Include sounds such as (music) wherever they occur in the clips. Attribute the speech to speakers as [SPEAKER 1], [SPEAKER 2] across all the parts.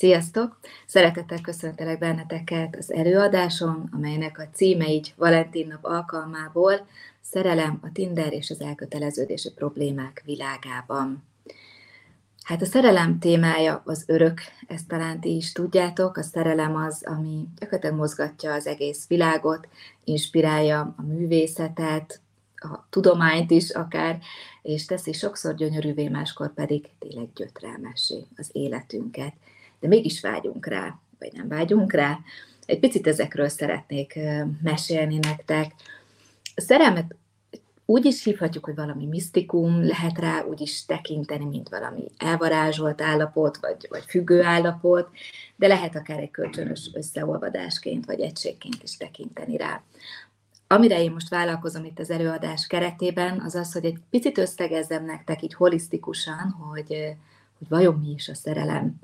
[SPEAKER 1] Sziasztok! Szeretettel köszöntelek benneteket az előadáson, amelynek a címe így Valentin nap alkalmából Szerelem, a Tinder és az elköteleződési problémák világában. Hát a szerelem témája az örök, ezt talán ti is tudjátok. A szerelem az, ami gyakorlatilag mozgatja az egész világot, inspirálja a művészetet, a tudományt is akár, és teszi sokszor gyönyörűvé, máskor pedig tényleg gyötrelmessé az életünket de mégis vágyunk rá, vagy nem vágyunk rá. Egy picit ezekről szeretnék mesélni nektek. A szerelmet úgy is hívhatjuk, hogy valami misztikum, lehet rá úgy is tekinteni, mint valami elvarázsolt állapot, vagy, vagy függő állapot, de lehet akár egy kölcsönös összeolvadásként, vagy egységként is tekinteni rá. Amire én most vállalkozom itt az előadás keretében, az az, hogy egy picit összegezzem nektek így holisztikusan, hogy, hogy vajon mi is a szerelem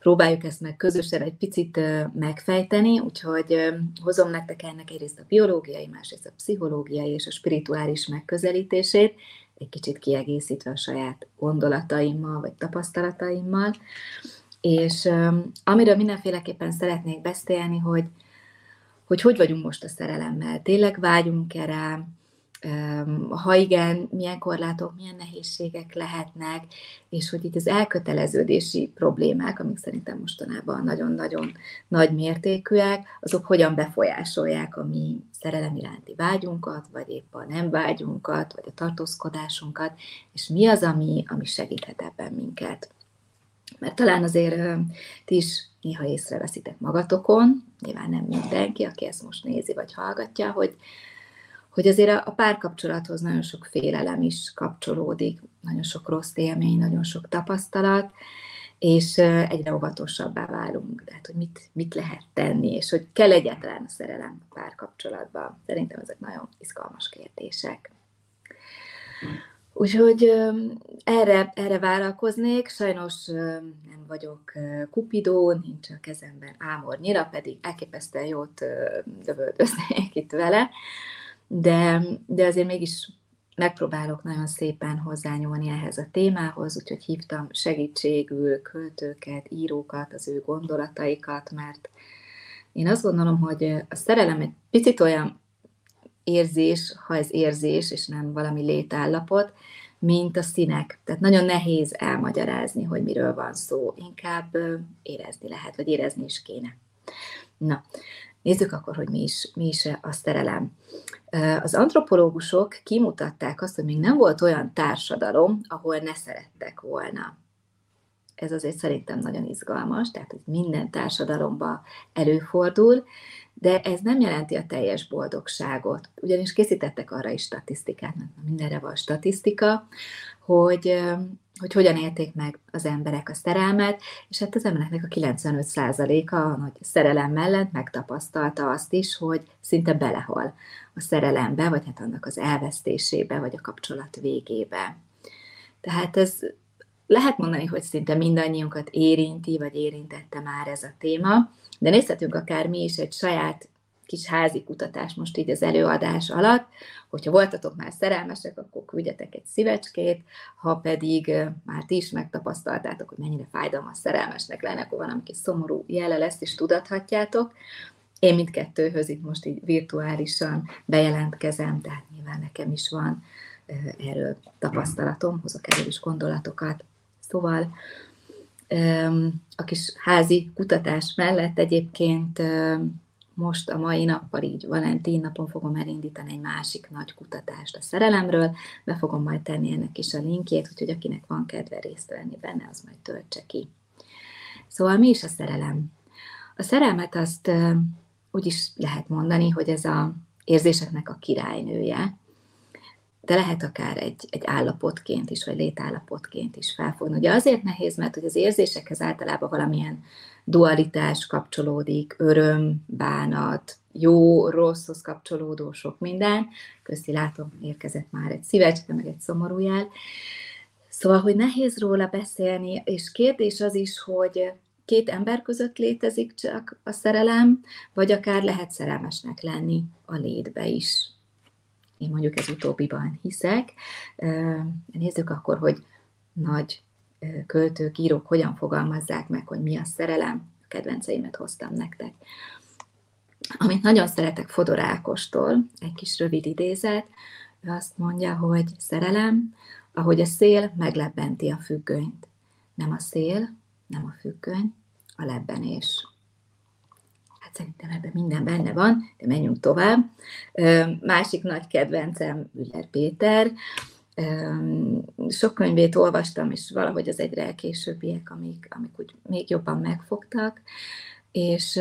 [SPEAKER 1] próbáljuk ezt meg közösen egy picit megfejteni, úgyhogy hozom nektek ennek egyrészt a biológiai, másrészt a pszichológiai és a spirituális megközelítését, egy kicsit kiegészítve a saját gondolataimmal vagy tapasztalataimmal. És amiről mindenféleképpen szeretnék beszélni, hogy hogy, hogy vagyunk most a szerelemmel. Tényleg vágyunk-e rá, ha igen, milyen korlátok, milyen nehézségek lehetnek, és hogy itt az elköteleződési problémák, amik szerintem mostanában nagyon-nagyon nagy mértékűek, azok hogyan befolyásolják a mi szerelem iránti vágyunkat, vagy épp a nem vágyunkat, vagy a tartózkodásunkat, és mi az, ami, ami segíthet ebben minket. Mert talán azért ti is néha észreveszitek magatokon, nyilván nem mindenki, aki ezt most nézi vagy hallgatja, hogy, hogy azért a párkapcsolathoz nagyon sok félelem is kapcsolódik, nagyon sok rossz élmény, nagyon sok tapasztalat, és egyre óvatosabbá válunk. Tehát, hogy mit, mit lehet tenni, és hogy kell egyetlen szerelem párkapcsolatban. Szerintem ezek nagyon izgalmas kérdések. Úgyhogy erre, erre vállalkoznék, sajnos nem vagyok kupidó, nincs a kezemben ámornyira, pedig elképesztően jót dövöldöznék itt vele de, de azért mégis megpróbálok nagyon szépen hozzányúlni ehhez a témához, úgyhogy hívtam segítségül költőket, írókat, az ő gondolataikat, mert én azt gondolom, hogy a szerelem egy picit olyan érzés, ha ez érzés, és nem valami létállapot, mint a színek. Tehát nagyon nehéz elmagyarázni, hogy miről van szó. Inkább érezni lehet, vagy érezni is kéne. Na, nézzük akkor, hogy mi is, mi is a szerelem. Az antropológusok kimutatták azt, hogy még nem volt olyan társadalom, ahol ne szerettek volna. Ez azért szerintem nagyon izgalmas, tehát hogy minden társadalomban előfordul, de ez nem jelenti a teljes boldogságot. Ugyanis készítettek arra is statisztikát, mindenre van statisztika, hogy hogy hogyan élték meg az emberek a szerelmet, és hát az embereknek a 95%-a a nagy szerelem mellett megtapasztalta azt is, hogy szinte belehal a szerelembe, vagy hát annak az elvesztésébe, vagy a kapcsolat végébe. Tehát ez lehet mondani, hogy szinte mindannyiunkat érinti, vagy érintette már ez a téma, de nézhetünk akár mi is egy saját kis házi kutatás most így az előadás alatt, hogyha voltatok már szerelmesek, akkor küldjetek egy szívecskét, ha pedig már ti is megtapasztaltátok, hogy mennyire fájdalmas szerelmesnek lenne, akkor valami kis szomorú jele lesz, és tudathatjátok. Én mindkettőhöz itt most így virtuálisan bejelentkezem, tehát nyilván nekem is van erről tapasztalatom, hozok erről is gondolatokat. Szóval a kis házi kutatás mellett egyébként most a mai nappal így Valentin napon fogom elindítani egy másik nagy kutatást a szerelemről, be fogom majd tenni ennek is a linkjét, úgyhogy akinek van kedve részt venni benne, az majd töltse ki. Szóval mi is a szerelem? A szerelmet azt úgy is lehet mondani, hogy ez a érzéseknek a királynője, de lehet akár egy, egy állapotként is, vagy létállapotként is felfogni. Ugye azért nehéz, mert hogy az érzésekhez általában valamilyen dualitás kapcsolódik, öröm, bánat, jó, rosszhoz kapcsolódó sok minden. Köszi, látom, érkezett már egy szívecske, meg egy szomorú jel. Szóval, hogy nehéz róla beszélni, és kérdés az is, hogy két ember között létezik csak a szerelem, vagy akár lehet szerelmesnek lenni a létbe is. Én mondjuk ez utóbbiban hiszek. Nézzük akkor, hogy nagy költők, írók hogyan fogalmazzák meg, hogy mi a szerelem. A kedvenceimet hoztam nektek. Amit nagyon szeretek Fodor Ákostól, egy kis rövid idézet, ő azt mondja, hogy szerelem, ahogy a szél meglebbenti a függönyt. Nem a szél, nem a függöny, a lebbenés. Hát szerintem ebben minden benne van, de menjünk tovább. Másik nagy kedvencem Müller Péter. Sok könyvét olvastam, és valahogy az egyre későbbiek, amik, amik úgy még jobban megfogtak. És,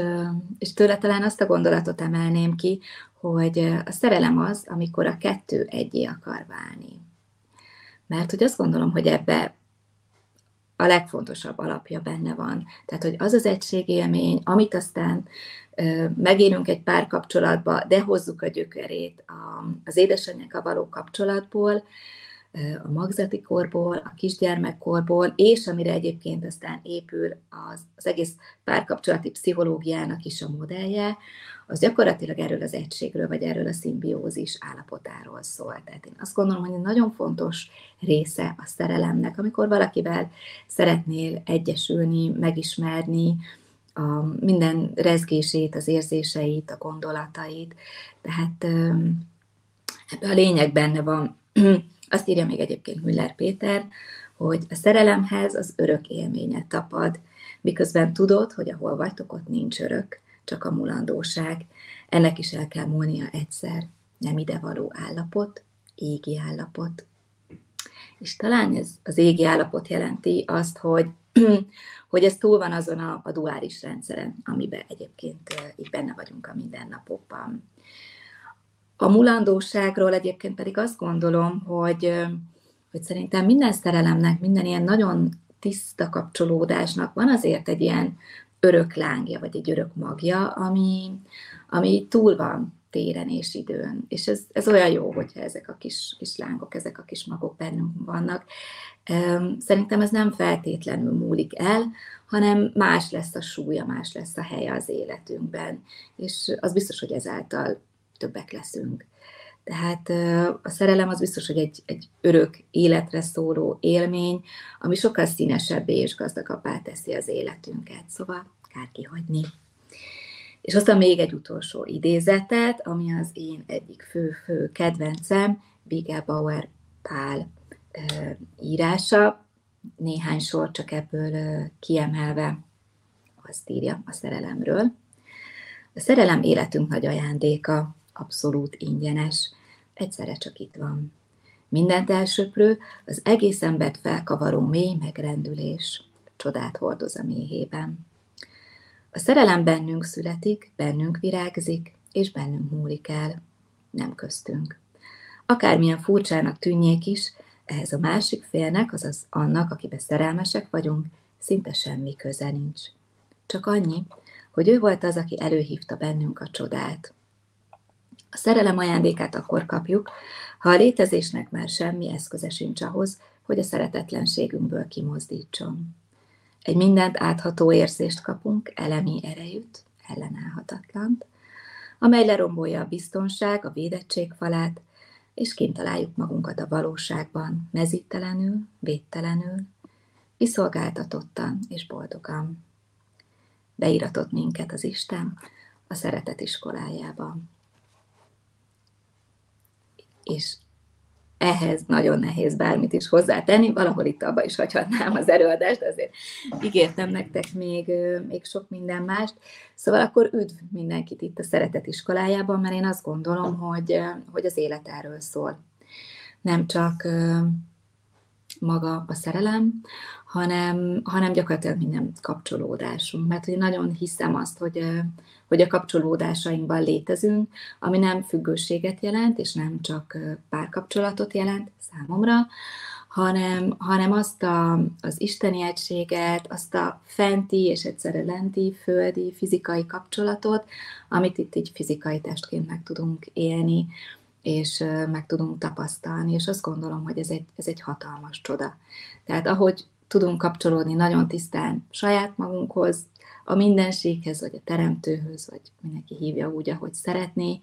[SPEAKER 1] és tőle talán azt a gondolatot emelném ki, hogy a szerelem az, amikor a kettő egyé akar válni. Mert hogy azt gondolom, hogy ebbe a legfontosabb alapja benne van. Tehát, hogy az az egységélmény, amit aztán megélünk egy párkapcsolatba, de hozzuk a gyökerét az édesanyjákkal való kapcsolatból, a magzati korból, a kisgyermekkorból, és amire egyébként aztán épül az, az egész párkapcsolati pszichológiának is a modellje, az gyakorlatilag erről az egységről, vagy erről a szimbiózis állapotáról szól. Tehát én azt gondolom, hogy egy nagyon fontos része a szerelemnek, amikor valakivel szeretnél egyesülni, megismerni, a minden rezgését, az érzéseit, a gondolatait. Tehát ebben a lényeg benne van. (clears throat) Azt írja még egyébként Müller Péter, hogy a szerelemhez az örök élménye tapad, miközben tudod, hogy ahol vagytok, ott nincs örök, csak a mulandóság. Ennek is el kell múlnia egyszer. Nem idevaló állapot, égi állapot. És talán ez az égi állapot jelenti azt, hogy, (clears throat) hogy ez túl van azon a, a duális rendszeren, amiben egyébként így benne vagyunk a mindennapokban. A mulandóságról egyébként pedig azt gondolom, hogy, hogy szerintem minden szerelemnek, minden ilyen nagyon tiszta kapcsolódásnak van azért egy ilyen örök lángja, vagy egy örök magja, ami, ami túl van téren és időn. És ez, ez olyan jó, hogyha ezek a kis, kis lángok, ezek a kis magok bennünk vannak. Szerintem ez nem feltétlenül múlik el, hanem más lesz a súlya, más lesz a helye az életünkben. És az biztos, hogy ezáltal többek leszünk. Tehát a szerelem az biztos, hogy egy, egy örök életre szóló élmény, ami sokkal színesebbé és gazdagabbá teszi az életünket. Szóval kár kihagyni. És aztán még egy utolsó idézetet, ami az én egyik fő-fő kedvencem, Bauer Pál írása, néhány sor csak ebből kiemelve azt írja a szerelemről. A szerelem életünk nagy ajándéka, abszolút ingyenes, egyszerre csak itt van. Mindent elsöprő, az egész embert felkavaró mély megrendülés, csodát hordoz a méhében. A szerelem bennünk születik, bennünk virágzik, és bennünk múlik el, nem köztünk. Akármilyen furcsának tűnjék is, ehhez a másik félnek, azaz annak, akibe szerelmesek vagyunk, szinte semmi köze nincs. Csak annyi, hogy ő volt az, aki előhívta bennünk a csodát, a szerelem ajándékát akkor kapjuk, ha a létezésnek már semmi eszköze sincs ahhoz, hogy a szeretetlenségünkből kimozdítson. Egy mindent átható érzést kapunk, elemi erejűt, ellenállhatatlant, amely lerombolja a biztonság, a védettség falát, és kint találjuk magunkat a valóságban, mezítelenül, védtelenül, kiszolgáltatottan és boldogan. Beiratott minket az Isten a szeretet iskolájában és ehhez nagyon nehéz bármit is hozzátenni, valahol itt abba is hagyhatnám az előadást, azért ígértem nektek még, még sok minden mást. Szóval akkor üdv mindenkit itt a Szeretet iskolájában, mert én azt gondolom, hogy, hogy az élet erről szól. Nem csak maga a szerelem, hanem, hanem gyakorlatilag minden kapcsolódásunk. Mert hogy nagyon hiszem azt, hogy, hogy a kapcsolódásainkban létezünk, ami nem függőséget jelent, és nem csak párkapcsolatot jelent számomra, hanem, hanem azt a, az isteni egységet, azt a fenti és egyszerre lenti, földi, fizikai kapcsolatot, amit itt így fizikai testként meg tudunk élni, és meg tudunk tapasztalni, és azt gondolom, hogy ez egy, ez egy hatalmas csoda. Tehát ahogy tudunk kapcsolódni nagyon tisztán saját magunkhoz, a mindenséghez, vagy a teremtőhöz, vagy mindenki hívja úgy, ahogy szeretné,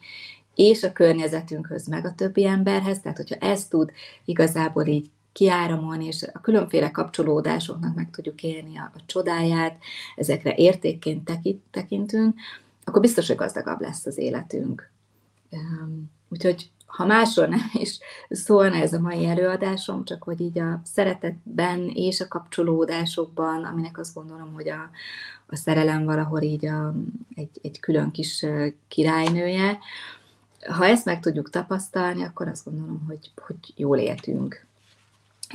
[SPEAKER 1] és a környezetünkhöz, meg a többi emberhez. Tehát, hogyha ezt tud igazából így kiáramon, és a különféle kapcsolódásoknak meg tudjuk élni a, a csodáját, ezekre értékként tekintünk, akkor biztos, hogy gazdagabb lesz az életünk. Úgyhogy ha másról nem is szólna ez a mai előadásom, csak hogy így a szeretetben és a kapcsolódásokban, aminek azt gondolom, hogy a, a szerelem valahol így a, egy, egy külön kis királynője, ha ezt meg tudjuk tapasztalni, akkor azt gondolom, hogy, hogy jól éltünk.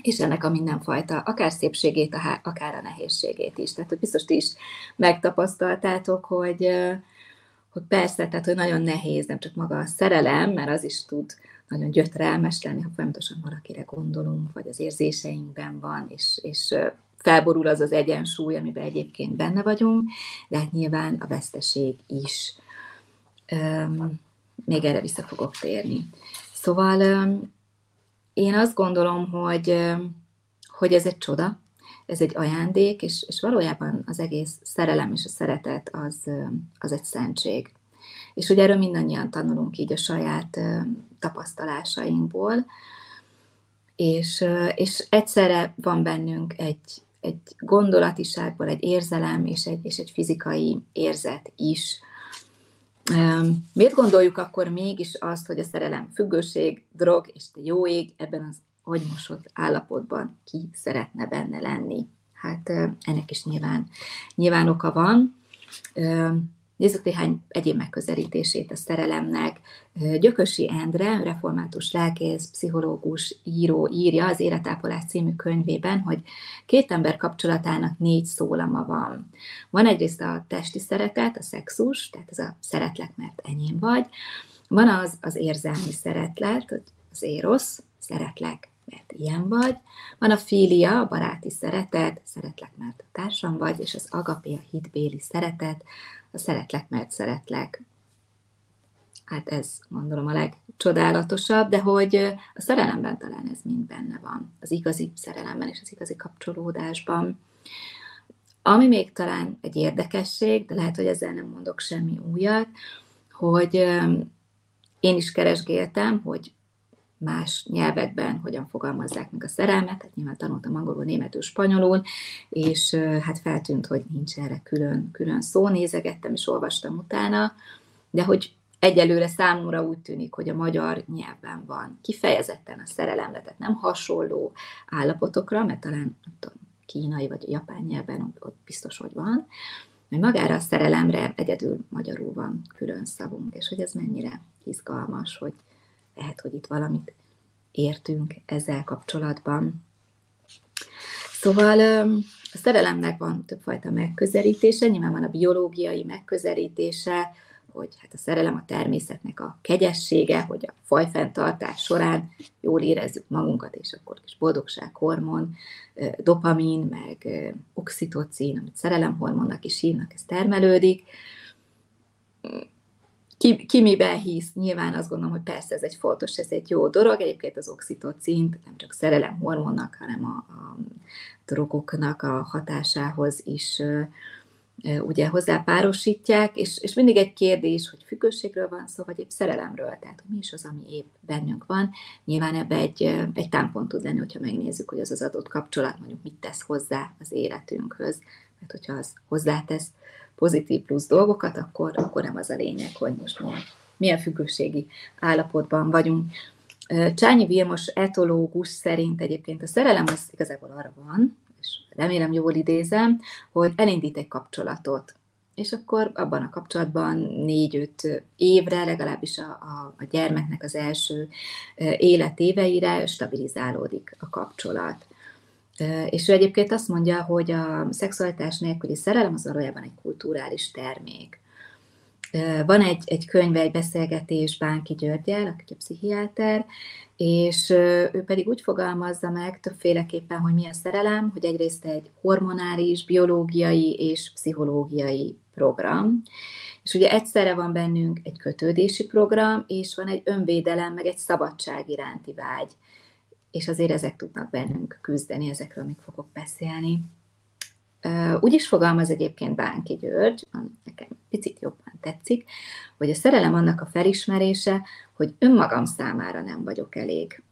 [SPEAKER 1] És ennek a mindenfajta, akár szépségét, akár a nehézségét is. Tehát biztos ti is megtapasztaltátok, hogy, hogy persze, tehát hogy nagyon nehéz, nem csak maga a szerelem, mert az is tud nagyon gyötrelmes lenni, ha folyamatosan valakire gondolunk, vagy az érzéseinkben van, és, és felborul az az egyensúly, amiben egyébként benne vagyunk, de hát nyilván a veszteség is. Még erre vissza fogok térni. Szóval én azt gondolom, hogy, hogy ez egy csoda, ez egy ajándék, és, és valójában az egész szerelem és a szeretet az, az egy szentség. És ugye erről mindannyian tanulunk így a saját tapasztalásainkból, és, és egyszerre van bennünk egy, egy gondolatiságból egy érzelem és egy, és egy fizikai érzet is, Miért gondoljuk akkor mégis azt, hogy a szerelem függőség, drog és jó ég ebben az agymosott állapotban ki szeretne benne lenni? Hát ennek is nyilván, nyilván oka van. Nézzük néhány egyéb megközelítését a szerelemnek. Gyökösi Endre, református lelkész, pszichológus, író írja az Életápolás című könyvében, hogy két ember kapcsolatának négy szólama van. Van egyrészt a testi szeretet, a szexus, tehát ez a szeretlek, mert enyém vagy. Van az az érzelmi szeretlet, az érosz, szeretlek, mert ilyen vagy. Van a fília, a baráti szeretet, szeretlek, mert társam vagy, és az agapé, a hitbéli szeretet, a szeretlek, mert szeretlek. Hát ez gondolom a legcsodálatosabb, de hogy a szerelemben talán ez mind benne van. Az igazi szerelemben és az igazi kapcsolódásban. Ami még talán egy érdekesség, de lehet, hogy ezzel nem mondok semmi újat, hogy én is keresgéltem, hogy más nyelvekben hogyan fogalmazzák meg a szerelmet, tehát nyilván tanultam angolul, németül, spanyolul, és hát feltűnt, hogy nincs erre külön, külön szó, nézegettem és olvastam utána, de hogy egyelőre számomra úgy tűnik, hogy a magyar nyelvben van kifejezetten a szerelemre, tehát nem hasonló állapotokra, mert talán nem tudom, kínai vagy japán nyelven ott, ott biztos, hogy van, mert magára a szerelemre egyedül magyarul van külön szavunk, és hogy ez mennyire izgalmas, hogy lehet, hogy itt valamit értünk ezzel kapcsolatban. Szóval a szerelemnek van többfajta megközelítése, nyilván van a biológiai megközelítése, hogy hát a szerelem a természetnek a kegyessége, hogy a fajfenntartás során jól érezzük magunkat, és akkor is boldogsághormon, dopamin, meg oxitocin, amit szerelemhormonnak is hívnak, ez termelődik ki, ki miben hisz, nyilván azt gondolom, hogy persze ez egy fontos, ez egy jó dolog. Egyébként az oxitocin nem csak szerelem hormonnak, hanem a, a drogoknak a hatásához is ugye hozzápárosítják, és, és mindig egy kérdés, hogy függőségről van szó, vagy épp szerelemről, tehát mi is az, ami épp bennünk van. Nyilván ebbe egy, egy támpont tud lenni, hogyha megnézzük, hogy az az adott kapcsolat mondjuk mit tesz hozzá az életünkhöz, mert hogyha az hozzátesz pozitív plusz dolgokat, akkor, akkor nem az a lényeg, hogy most milyen, függőségi állapotban vagyunk. Csányi Vilmos etológus szerint egyébként a szerelem az igazából arra van, és remélem jól idézem, hogy elindít egy kapcsolatot. És akkor abban a kapcsolatban négy-öt évre, legalábbis a, a, a gyermeknek az első életéveire stabilizálódik a kapcsolat. És ő egyébként azt mondja, hogy a szexualitás nélküli szerelem az valójában egy kulturális termék. Van egy, egy könyve, egy beszélgetés Bánki Györgyel, aki a pszichiáter, és ő pedig úgy fogalmazza meg többféleképpen, hogy mi a szerelem, hogy egyrészt egy hormonális, biológiai és pszichológiai program, és ugye egyszerre van bennünk egy kötődési program, és van egy önvédelem, meg egy szabadság iránti vágy és azért ezek tudnak bennünk küzdeni, ezekről még fogok beszélni. Úgy is fogalmaz egyébként Bánki György, nekem picit jobban tetszik, hogy a szerelem annak a felismerése, hogy önmagam számára nem vagyok elég.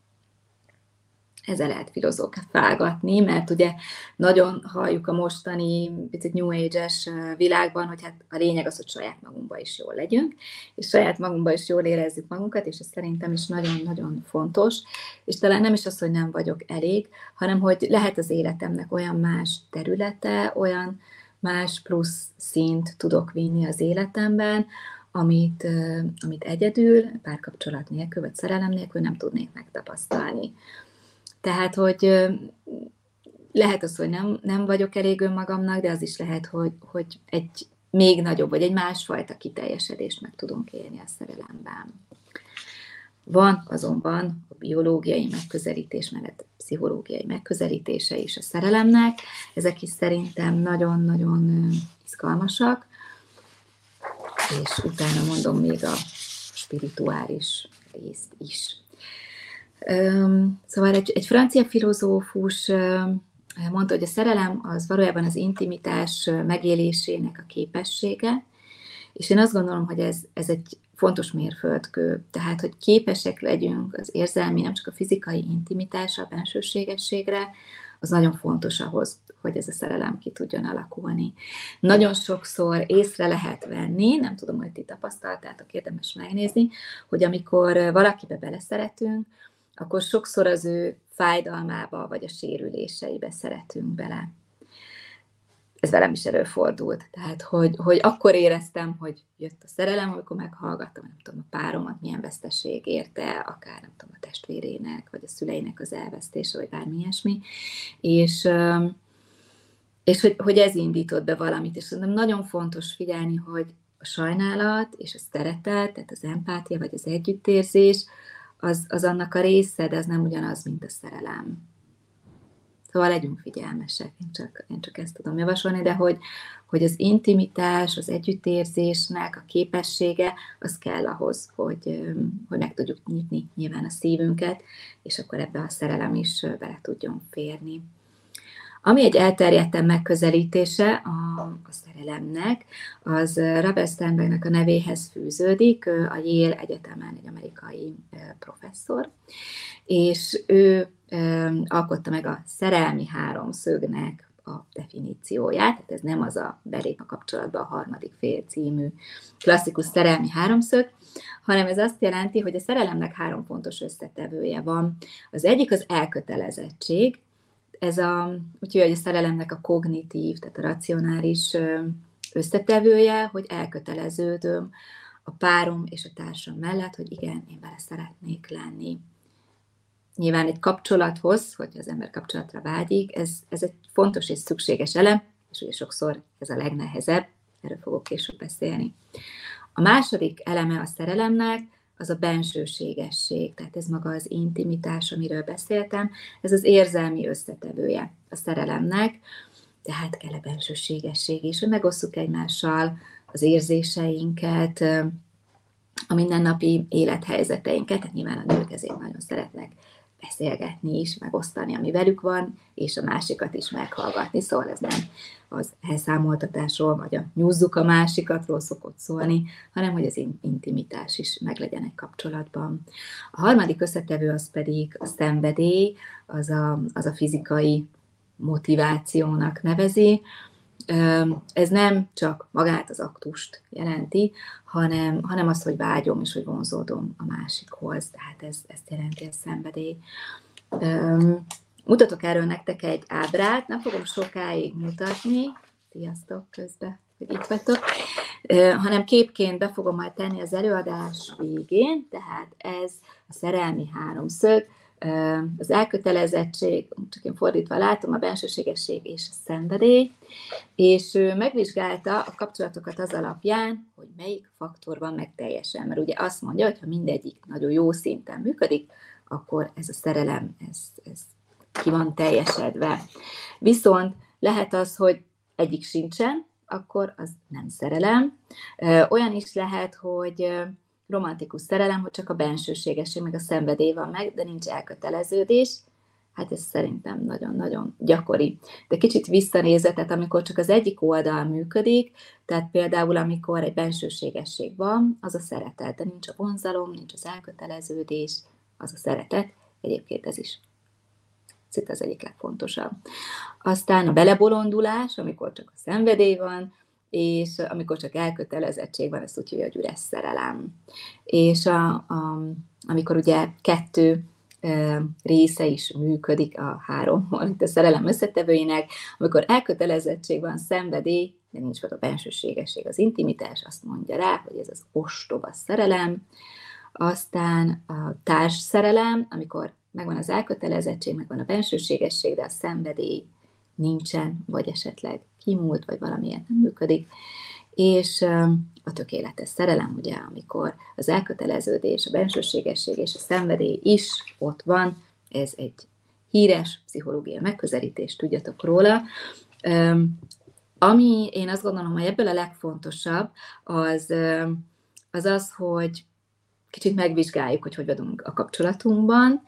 [SPEAKER 1] Ezzel lehet filozófálgatni, mert ugye nagyon halljuk a mostani picit New Age-es világban, hogy hát a lényeg az, hogy saját magunkban is jól legyünk, és saját magunkban is jól érezzük magunkat, és ez szerintem is nagyon-nagyon fontos, és talán nem is az, hogy nem vagyok elég, hanem hogy lehet az életemnek olyan más területe, olyan más plusz szint tudok vinni az életemben, amit, amit egyedül, párkapcsolat nélkül, vagy szerelem nélkül nem tudnék megtapasztalni. Tehát, hogy lehet az, hogy nem, nem vagyok elég önmagamnak, de az is lehet, hogy, hogy egy még nagyobb, vagy egy másfajta kiteljesedést meg tudunk élni a szerelemben. Van azonban a biológiai megközelítés mellett pszichológiai megközelítése is a szerelemnek. Ezek is szerintem nagyon-nagyon izgalmasak, és utána mondom még a spirituális részt is. Szóval egy, egy francia filozófus mondta, hogy a szerelem az valójában az intimitás megélésének a képessége, és én azt gondolom, hogy ez, ez egy fontos mérföldkő, tehát, hogy képesek legyünk az érzelmi, nem csak a fizikai intimitásra, a bensőségességre, az nagyon fontos ahhoz, hogy ez a szerelem ki tudjon alakulni. Nagyon sokszor észre lehet venni, nem tudom, hogy ti tapasztaltátok, érdemes megnézni, hogy amikor valakibe beleszeretünk, akkor sokszor az ő fájdalmába vagy a sérüléseibe szeretünk bele. Ez velem is előfordult. Tehát, hogy, hogy akkor éreztem, hogy jött a szerelem, amikor meghallgattam, nem tudom, a páromat milyen veszteség érte, akár nem tudom, a testvérének, vagy a szüleinek az elvesztése, vagy bármi ilyesmi. És, és hogy, hogy ez indított be valamit, és szerintem nagyon fontos figyelni, hogy a sajnálat és a szeretet, tehát az empátia, vagy az együttérzés, az, az annak a része, de az nem ugyanaz, mint a szerelem. Szóval legyünk figyelmesek, én csak, én csak ezt tudom javasolni, de hogy, hogy az intimitás, az együttérzésnek a képessége, az kell ahhoz, hogy, hogy meg tudjuk nyitni nyilván a szívünket, és akkor ebbe a szerelem is bele tudjon férni. Ami egy elterjedten megközelítése a, a szerelemnek, az Robert Sternbergnek a nevéhez fűződik, a Yale Egyetemen egy amerikai professzor, és ő alkotta meg a szerelmi háromszögnek a definícióját, tehát ez nem az a belép a kapcsolatba a harmadik fél című klasszikus szerelmi háromszög, hanem ez azt jelenti, hogy a szerelemnek három fontos összetevője van. Az egyik az elkötelezettség, ez a, úgyhogy a szerelemnek a kognitív, tehát a racionális összetevője, hogy elköteleződöm a párom és a társam mellett, hogy igen, én vele szeretnék lenni. Nyilván egy kapcsolathoz, hogy az ember kapcsolatra vágyik, ez, ez egy fontos és szükséges elem, és ugye sokszor ez a legnehezebb, erről fogok később beszélni. A második eleme a szerelemnek az a bensőségesség, tehát ez maga az intimitás, amiről beszéltem, ez az érzelmi összetevője a szerelemnek, tehát kell a bensőségesség is, hogy megosszuk egymással az érzéseinket, a mindennapi élethelyzeteinket, tehát nyilván a nők ezért nagyon szeretnek beszélgetni is, megosztani, ami velük van, és a másikat is meghallgatni. Szóval ez nem az elszámoltatásról, vagy a nyúzzuk a másikatról szokott szólni, hanem hogy az intimitás is meglegyen egy kapcsolatban. A harmadik összetevő az pedig a szenvedély, az a, az a fizikai motivációnak nevezi, ez nem csak magát az aktust jelenti, hanem, hanem az, hogy vágyom és hogy vonzódom a másikhoz. Tehát ez, ezt jelenti a szenvedély. Mutatok erről nektek egy ábrát, nem fogom sokáig mutatni, sziasztok közben, hogy itt vagytok, hanem képként be fogom majd tenni az előadás végén, tehát ez a szerelmi háromszög, az elkötelezettség, csak én fordítva látom, a bensőségesség és a szenvedély, és ő megvizsgálta a kapcsolatokat az alapján, hogy melyik faktor van meg teljesen, mert ugye azt mondja, hogy ha mindegyik nagyon jó szinten működik, akkor ez a szerelem, ez, ez ki van teljesedve. Viszont lehet az, hogy egyik sincsen, akkor az nem szerelem. Olyan is lehet, hogy romantikus szerelem, hogy csak a bensőségesség, meg a szenvedély van meg, de nincs elköteleződés, hát ez szerintem nagyon-nagyon gyakori. De kicsit visszanézetet, amikor csak az egyik oldal működik, tehát például amikor egy bensőségesség van, az a szeretet, de nincs a vonzalom, nincs az elköteleződés, az a szeretet, egyébként ez is Ez az egyik legfontosabb. Aztán a belebolondulás, amikor csak a szenvedély van, és amikor csak elkötelezettség van, ezt úgy hívja, hogy üres szerelem. És a, a, amikor ugye kettő része is működik a három, itt a szerelem összetevőinek, amikor elkötelezettség van, szenvedély, de nincs meg a bensőségesség, az intimitás, azt mondja rá, hogy ez az ostoba szerelem, aztán a társ szerelem, amikor megvan az elkötelezettség, megvan a bensőségesség, de a szenvedély nincsen, vagy esetleg kimúlt, vagy valamiért nem működik, és a tökéletes szerelem, ugye, amikor az elköteleződés, a bensőségesség és a szenvedély is ott van, ez egy híres pszichológia megközelítés, tudjatok róla. Ami én azt gondolom, hogy ebből a legfontosabb, az az, az hogy kicsit megvizsgáljuk, hogy hogy vagyunk a kapcsolatunkban,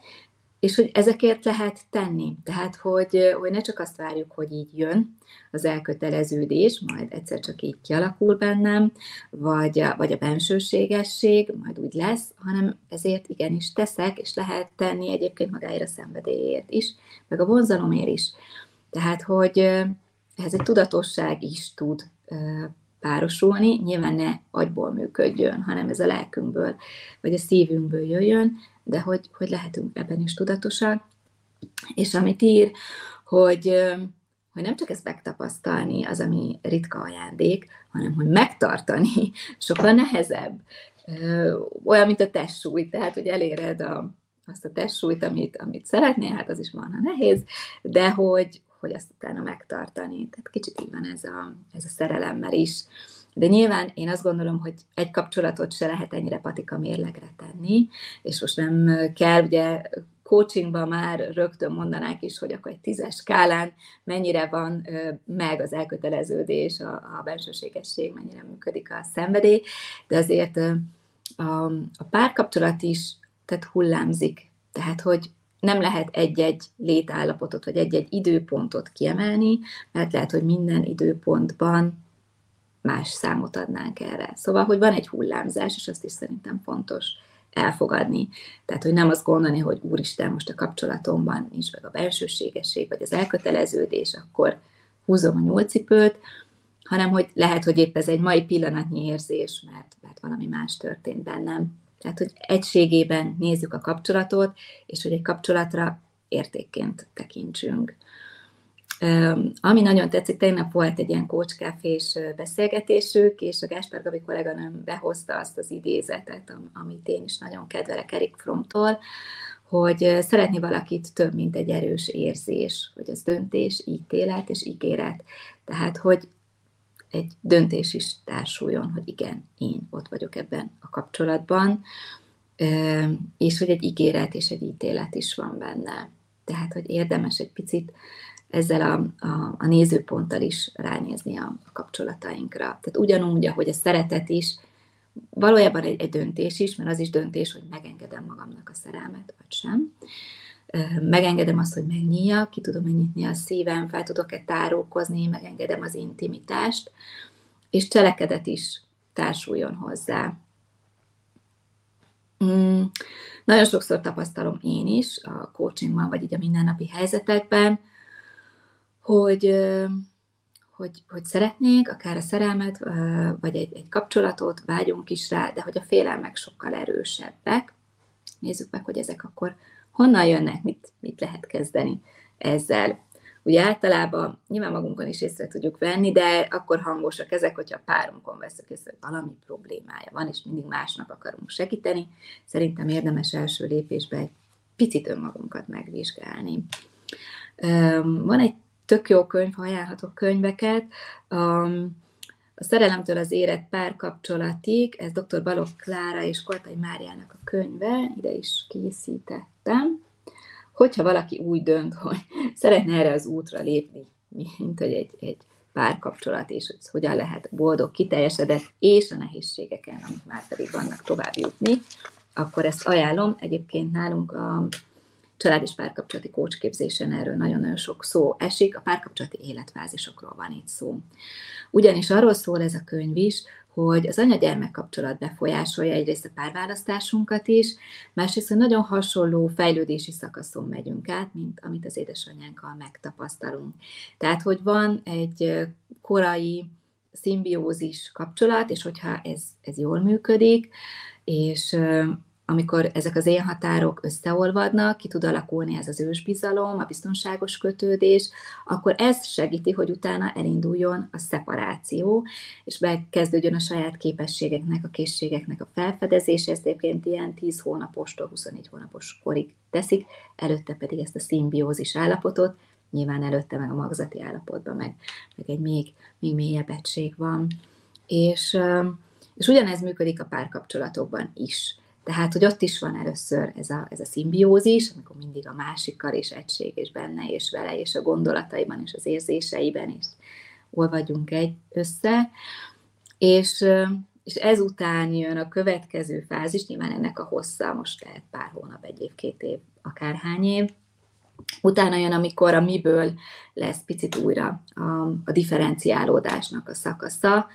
[SPEAKER 1] és hogy ezekért lehet tenni. Tehát, hogy, hogy ne csak azt várjuk, hogy így jön az elköteleződés, majd egyszer csak így kialakul bennem, vagy a, vagy a bensőségesség, majd úgy lesz, hanem ezért igenis teszek, és lehet tenni egyébként magáért a szenvedélyért is, meg a vonzalomért is. Tehát, hogy ez egy tudatosság is tud párosulni, nyilván ne agyból működjön, hanem ez a lelkünkből, vagy a szívünkből jöjjön, de hogy, hogy lehetünk ebben is tudatosak. És amit ír, hogy, hogy nem csak ezt megtapasztalni, az, ami ritka ajándék, hanem hogy megtartani (laughs) sokkal nehezebb. Olyan, mint a testsúly, tehát, hogy eléred a, azt a testsúlyt, amit, amit szeretnél, hát az is van, ha nehéz, de hogy, hogy azt utána megtartani. Tehát kicsit így van ez a, ez a szerelemmel is. De nyilván én azt gondolom, hogy egy kapcsolatot se lehet ennyire patika mérlegre tenni, és most nem kell, ugye coachingban már rögtön mondanák is, hogy akkor egy tízes skálán mennyire van meg az elköteleződés, a, a bensőségesség, mennyire működik a szenvedély, de azért a, a párkapcsolat is tehát hullámzik. Tehát, hogy nem lehet egy-egy létállapotot, vagy egy-egy időpontot kiemelni, mert lehet, hogy minden időpontban más számot adnánk erre. Szóval, hogy van egy hullámzás, és azt is szerintem fontos elfogadni. Tehát, hogy nem azt gondolni, hogy úristen, most a kapcsolatomban nincs meg a belsőségesség, vagy az elköteleződés, akkor húzom a nyolcipőt, hanem hogy lehet, hogy épp ez egy mai pillanatnyi érzés, mert, mert valami más történt bennem. Tehát, hogy egységében nézzük a kapcsolatot, és hogy egy kapcsolatra értékként tekintsünk. Ami nagyon tetszik, tegnap volt egy ilyen kócskafés beszélgetésük, és a Gáspár Gabi kolléganőm behozta azt az idézetet, amit én is nagyon kedvelek Erik Fromtól, hogy szeretni valakit több, mint egy erős érzés, hogy az döntés, ítélet és ígéret. Tehát, hogy egy döntés is társuljon, hogy igen, én ott vagyok ebben a kapcsolatban, és hogy egy ígéret és egy ítélet is van benne. Tehát, hogy érdemes egy picit ezzel a, a, a nézőponttal is ránézni a, kapcsolatainkra. Tehát ugyanúgy, ahogy a szeretet is, valójában egy, egy döntés is, mert az is döntés, hogy megengedem magamnak a szerelmet, vagy sem. Megengedem azt, hogy megnyíljak, ki tudom nyitni a szívem, fel tudok-e tárulkozni, megengedem az intimitást, és cselekedet is társuljon hozzá. Mm, nagyon sokszor tapasztalom én is a coachingban, vagy így a mindennapi helyzetekben, hogy, hogy, hogy szeretnék akár a szerelmet, vagy egy, egy kapcsolatot, vágyunk is rá, de hogy a félelmek sokkal erősebbek. Nézzük meg, hogy ezek akkor honnan jönnek, mit, mit lehet kezdeni ezzel. Ugye általában nyilván magunkon is észre tudjuk venni, de akkor hangosak ezek, hogyha a párunkon veszük észre, hogy valami problémája van, és mindig másnak akarunk segíteni. Szerintem érdemes első lépésben egy picit önmagunkat megvizsgálni. Van egy tök jó könyv, ha ajánlhatok könyveket. Um, a Szerelemtől az érett párkapcsolatig, ez dr. Balogh Klára és Kortai Máriának a könyve, ide is készítettem. Hogyha valaki úgy dönt, hogy (laughs) szeretne erre az útra lépni, mint hogy egy, egy párkapcsolat, és hogy hogyan lehet boldog, kiteljesedett, és a nehézségeken, amik már pedig vannak tovább jutni, akkor ezt ajánlom. Egyébként nálunk a család és párkapcsolati kócsképzésen erről nagyon-nagyon sok szó esik, a párkapcsolati életfázisokról van itt szó. Ugyanis arról szól ez a könyv is, hogy az anya-gyermek kapcsolat befolyásolja egyrészt a párválasztásunkat is, másrészt, hogy nagyon hasonló fejlődési szakaszon megyünk át, mint amit az édesanyánkkal megtapasztalunk. Tehát, hogy van egy korai szimbiózis kapcsolat, és hogyha ez, ez jól működik, és amikor ezek az élhatárok összeolvadnak, ki tud alakulni ez az ősbizalom, a biztonságos kötődés, akkor ez segíti, hogy utána elinduljon a szeparáció, és megkezdődjön a saját képességeknek, a készségeknek a felfedezése, ezt egyébként ilyen 10 hónapostól 24 hónapos korig teszik, előtte pedig ezt a szimbiózis állapotot, nyilván előtte meg a magzati állapotban, meg, meg egy még, még mélyebb egység van. És, és ugyanez működik a párkapcsolatokban is. Tehát, hogy ott is van először ez a, ez a szimbiózis, amikor mindig a másikkal is egység, és benne, és vele, és a gondolataiban, és az érzéseiben, és olvadjunk egy össze. És, és ezután jön a következő fázis, nyilván ennek a hossza, most lehet pár hónap, egy év, két év, akárhány év. Utána jön, amikor a miből lesz picit újra a, a differenciálódásnak a szakasza,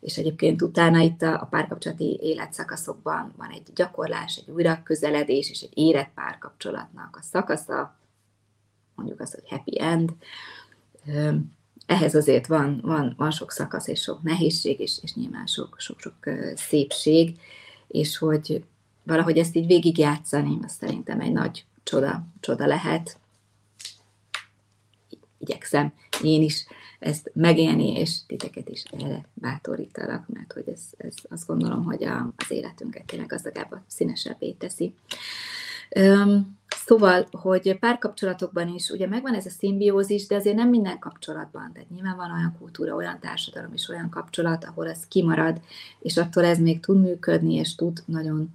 [SPEAKER 1] és egyébként utána itt a, a párkapcsolati életszakaszokban van egy gyakorlás, egy újra közeledés és egy érett párkapcsolatnak a szakasza, mondjuk azt, hogy happy end. Ehhez azért van, van, van sok szakasz és sok nehézség, és, és nyilván sok-sok szépség, és hogy valahogy ezt így végigjátszani, azt szerintem egy nagy csoda, csoda lehet. Igyekszem én is ezt megélni, és titeket is erre bátorítalak, mert hogy ez, ez azt gondolom, hogy a, az életünket tényleg gazdagabb, színesebbé teszi. Üm, Szóval, hogy párkapcsolatokban is ugye megvan ez a szimbiózis, de azért nem minden kapcsolatban. Tehát nyilván van olyan kultúra, olyan társadalom és olyan kapcsolat, ahol ez kimarad, és attól ez még tud működni, és tud nagyon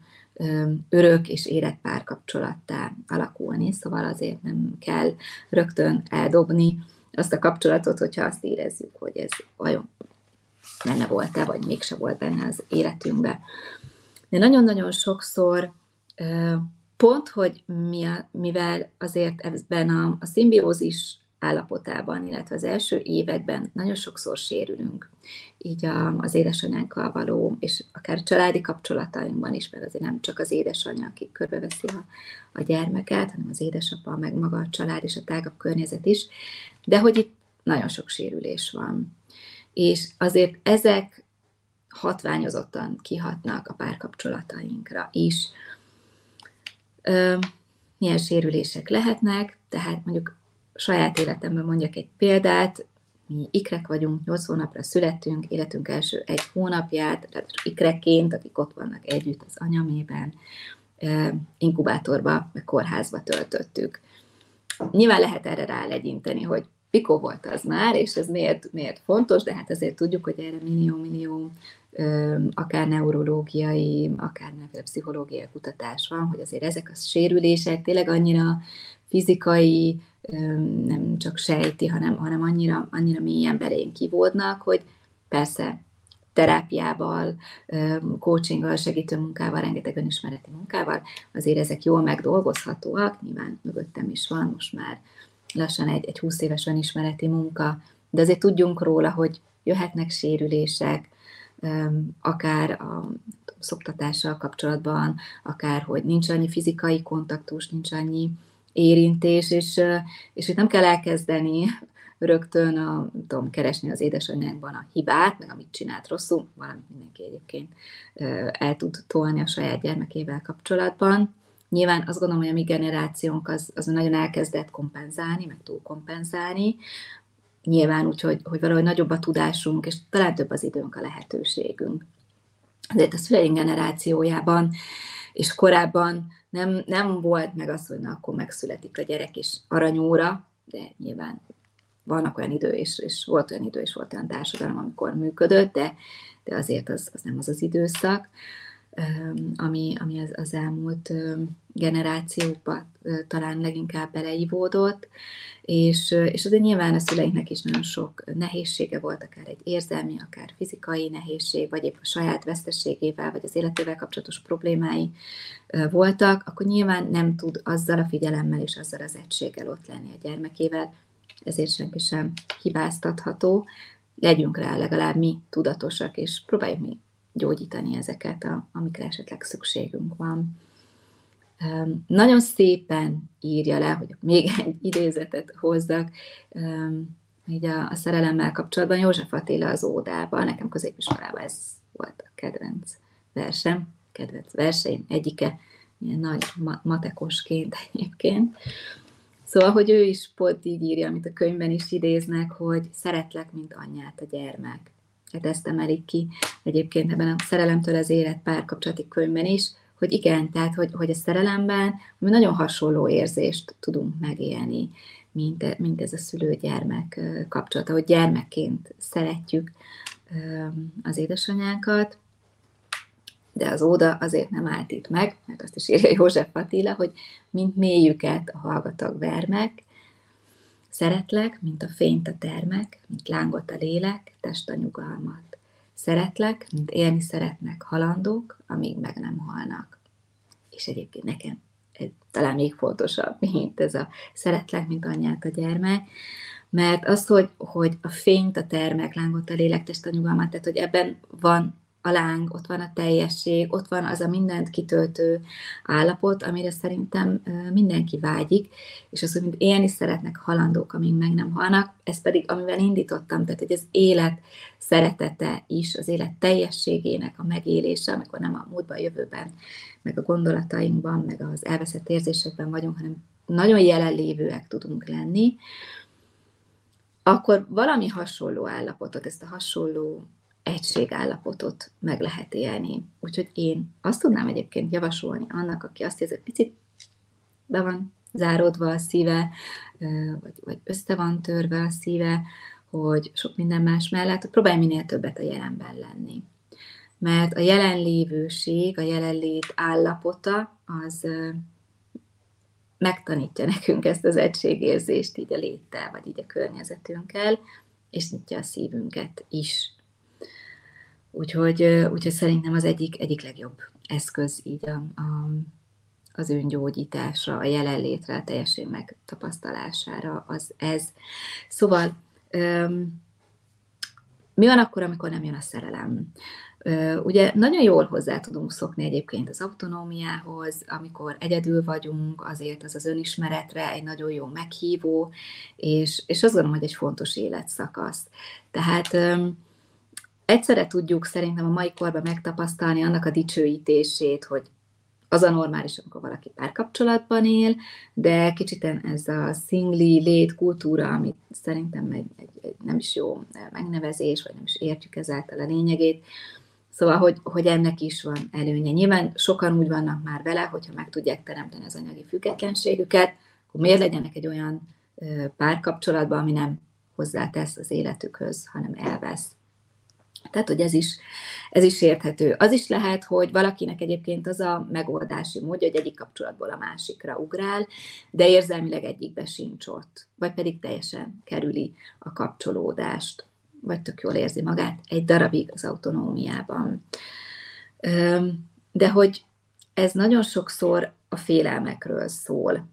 [SPEAKER 1] örök és érett párkapcsolattá alakulni. Szóval azért nem kell rögtön eldobni azt a kapcsolatot, hogyha azt érezzük, hogy ez vajon benne volt-e, vagy mégse volt benne az életünkbe. De nagyon-nagyon sokszor pont, hogy mi a, mivel azért ebben a, a szimbiózis állapotában, illetve az első években nagyon sokszor sérülünk, így a, az édesanyánkkal való, és akár a családi kapcsolatainkban is, mert azért nem csak az édesanyja, aki körbeveszi a, a gyermeket, hanem az édesapa, meg maga a család és a tágabb környezet is, de hogy itt nagyon sok sérülés van. És azért ezek hatványozottan kihatnak a párkapcsolatainkra is. Ö, milyen sérülések lehetnek, tehát mondjuk saját életemben mondjak egy példát, mi ikrek vagyunk, 8 hónapra születtünk, életünk első egy hónapját, tehát ikreként, akik ott vannak együtt az anyamében, inkubátorba, meg kórházba töltöttük. Nyilván lehet erre rálegyinteni, hogy mikor volt az már, és ez miért, miért fontos, de hát azért tudjuk, hogy erre millió-millió akár neurológiai, akár pszichológiai kutatás van, hogy azért ezek a sérülések tényleg annyira fizikai, nem csak sejti, hanem, hanem annyira, annyira mélyen belén kivódnak, hogy persze terápiával, coachinggal, segítő munkával, rengeteg önismereti munkával, azért ezek jól megdolgozhatóak, nyilván mögöttem is van most már lassan egy, egy 20 éves önismereti munka, de azért tudjunk róla, hogy jöhetnek sérülések, akár a szoktatással kapcsolatban, akár hogy nincs annyi fizikai kontaktus, nincs annyi érintés, és, és itt nem kell elkezdeni rögtön a, tudom, keresni az édesanyákban a hibát, meg amit csinált rosszul, valamit mindenki egyébként el tud tolni a saját gyermekével kapcsolatban. Nyilván azt gondolom, hogy a mi generációnk az, az nagyon elkezdett kompenzálni, meg túl kompenzálni, nyilván úgy, hogy, hogy valahogy nagyobb a tudásunk, és talán több az időnk, a lehetőségünk. Azért a szüleink generációjában és korábban nem, nem volt meg az, hogy na, akkor megszületik a gyerek, és aranyóra, de nyilván vannak olyan idő, és, és volt olyan idő, és volt olyan társadalom, amikor működött, de, de azért az, az nem az az időszak, ami, ami az, az elmúlt generációkban talán leginkább beleivódott, és, és azért nyilván a szüleinknek is nagyon sok nehézsége volt, akár egy érzelmi, akár fizikai nehézség, vagy épp a saját veszteségével, vagy az életével kapcsolatos problémái voltak, akkor nyilván nem tud azzal a figyelemmel és azzal az egységgel ott lenni a gyermekével, ezért senki sem hibáztatható, legyünk rá legalább mi tudatosak, és próbáljuk mi gyógyítani ezeket, a, amikre esetleg szükségünk van. Um, nagyon szépen írja le, hogy még (laughs) egy idézetet hozzak, um, így a, a szerelemmel kapcsolatban József Attila az Ódában, nekem középiskolában ez volt a kedvenc versem, kedvenc verseim egyike, ilyen nagy matekosként egyébként. Szóval, hogy ő is pont így írja, amit a könyvben is idéznek, hogy szeretlek, mint anyját a gyermek. Hát ezt emelik ki egyébként ebben a Szerelemtől az élet párkapcsolati könyvben is, hogy igen, tehát hogy, hogy a szerelemben mi nagyon hasonló érzést tudunk megélni, mint, mint ez a szülő-gyermek kapcsolata, hogy gyermekként szeretjük az édesanyákat, de az óda azért nem állt itt meg, mert azt is írja József Attila, hogy mint mélyüket a hallgatag vermek, szeretlek, mint a fényt a termek, mint lángot a lélek, test a nyugalmat. Szeretlek, mint élni szeretnek halandók, amíg meg nem halnak. És egyébként nekem ez talán még fontosabb, mint ez a szeretlek, mint anyát a gyermek, mert az, hogy, hogy a fényt, a termek, lángot a lélek, test a nyugalmat, tehát hogy ebben van a láng, ott van a teljesség, ott van az a mindent kitöltő állapot, amire szerintem mindenki vágyik, és az, hogy mint élni szeretnek halandók, amíg meg nem halnak, ez pedig, amivel indítottam, tehát hogy az élet szeretete is, az élet teljességének a megélése, amikor nem a múltban, a jövőben, meg a gondolatainkban, meg az elveszett érzésekben vagyunk, hanem nagyon jelenlévőek tudunk lenni, akkor valami hasonló állapotot, ezt a hasonló egységállapotot meg lehet élni. Úgyhogy én azt tudnám egyébként javasolni annak, aki azt érzi, hogy picit be van záródva a szíve, vagy, vagy össze van törve a szíve, hogy sok minden más mellett, hogy próbálj minél többet a jelenben lenni. Mert a jelenlévőség, a jelenlét állapota, az megtanítja nekünk ezt az egységérzést így a léttel, vagy így a környezetünkkel, és nyitja a szívünket is Úgyhogy, úgyhogy szerintem az egyik, egyik legjobb eszköz így a, a, az öngyógyításra, a jelenlétre, a teljesség megtapasztalására az ez. Szóval um, mi van akkor, amikor nem jön a szerelem? Ugye nagyon jól hozzá tudunk szokni egyébként az autonómiához, amikor egyedül vagyunk, azért az az önismeretre egy nagyon jó meghívó, és, és azt gondolom, hogy egy fontos életszakasz. Tehát egyszerre tudjuk szerintem a mai korban megtapasztalni annak a dicsőítését, hogy az a normális, amikor valaki párkapcsolatban él, de kicsit ez a szingli létkultúra, amit szerintem egy, egy, egy nem is jó megnevezés, vagy nem is értjük ezáltal a lényegét, Szóval, hogy, hogy ennek is van előnye. Nyilván sokan úgy vannak már vele, hogyha meg tudják teremteni az anyagi függetlenségüket, akkor miért legyenek egy olyan párkapcsolatban, ami nem hozzátesz az életükhöz, hanem elvesz. Tehát, hogy ez is, ez is érthető. Az is lehet, hogy valakinek egyébként az a megoldási módja, hogy egyik kapcsolatból a másikra ugrál, de érzelmileg egyikbe sincs ott, vagy pedig teljesen kerüli a kapcsolódást, vagy tök jól érzi magát egy darabig az autonómiában. De hogy ez nagyon sokszor a félelmekről szól,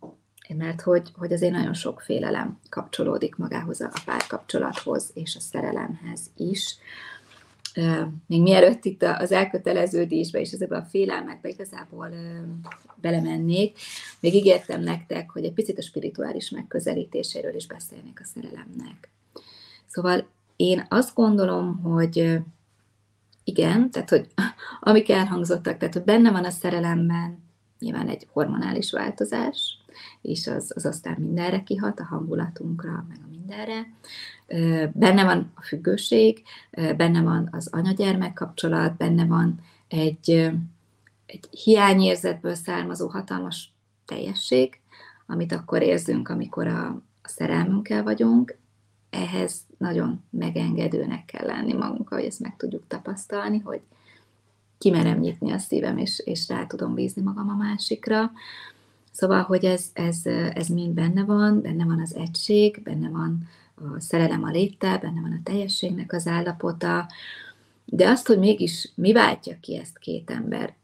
[SPEAKER 1] mert hogy, hogy azért nagyon sok félelem kapcsolódik magához a párkapcsolathoz és a szerelemhez is még mielőtt itt az elköteleződésbe és ezekbe a félelmekbe igazából belemennék, még ígértem nektek, hogy egy picit a spirituális megközelítéséről is beszélnék a szerelemnek. Szóval én azt gondolom, hogy igen, tehát hogy amik elhangzottak, tehát hogy benne van a szerelemben nyilván egy hormonális változás, és az, az aztán mindenre kihat, a hangulatunkra, meg a mindenre benne van a függőség, benne van az anyagyermek kapcsolat, benne van egy, egy hiányérzetből származó hatalmas teljesség, amit akkor érzünk, amikor a, a szerelmünkkel vagyunk. Ehhez nagyon megengedőnek kell lenni magunkkal, hogy ezt meg tudjuk tapasztalni, hogy kimerem nyitni a szívem, és, és rá tudom bízni magam a másikra. Szóval, hogy ez, ez, ez mind benne van, benne van az egység, benne van a szerelem a léttel, benne van a teljességnek az állapota, de azt, hogy mégis mi váltja ki ezt két ember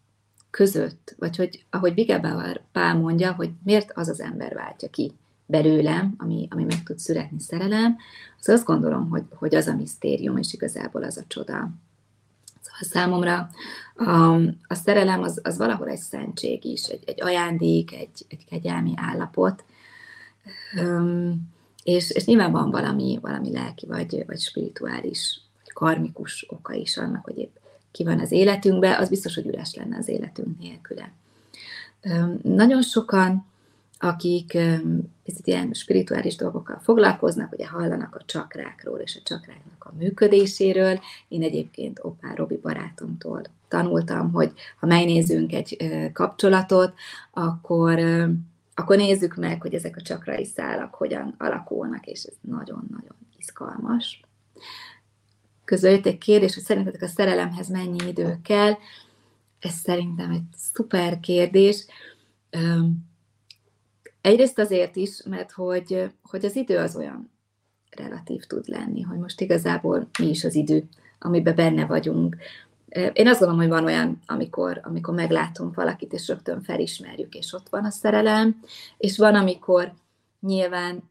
[SPEAKER 1] között, vagy hogy ahogy Vigebauer Pál mondja, hogy miért az az ember váltja ki belőlem, ami, ami meg tud születni szerelem, az azt gondolom, hogy, hogy az a misztérium, és igazából az a csoda. Számomra a, a szerelem az, az valahol egy szentség is, egy, egy ajándék, egy, egy kegyelmi állapot, um, és, és nyilván van valami, valami lelki, vagy, vagy spirituális, vagy karmikus oka is annak, hogy épp ki van az életünkben, az biztos, hogy üres lenne az életünk nélküle. Um, nagyon sokan akik ez ilyen spirituális dolgokkal foglalkoznak, ugye hallanak a csakrákról és a csakráknak a működéséről. Én egyébként Opár Robi barátomtól tanultam, hogy ha megnézünk egy kapcsolatot, akkor, akkor nézzük meg, hogy ezek a csakrai szálak hogyan alakulnak, és ez nagyon-nagyon izgalmas. Közöljött egy kérdés, hogy szerintetek a szerelemhez mennyi idő kell. Ez szerintem egy szuper kérdés Egyrészt azért is, mert hogy, hogy az idő az olyan relatív tud lenni, hogy most igazából mi is az idő, amiben benne vagyunk. Én azt gondolom, hogy van olyan, amikor, amikor meglátunk valakit, és rögtön felismerjük, és ott van a szerelem, és van, amikor nyilván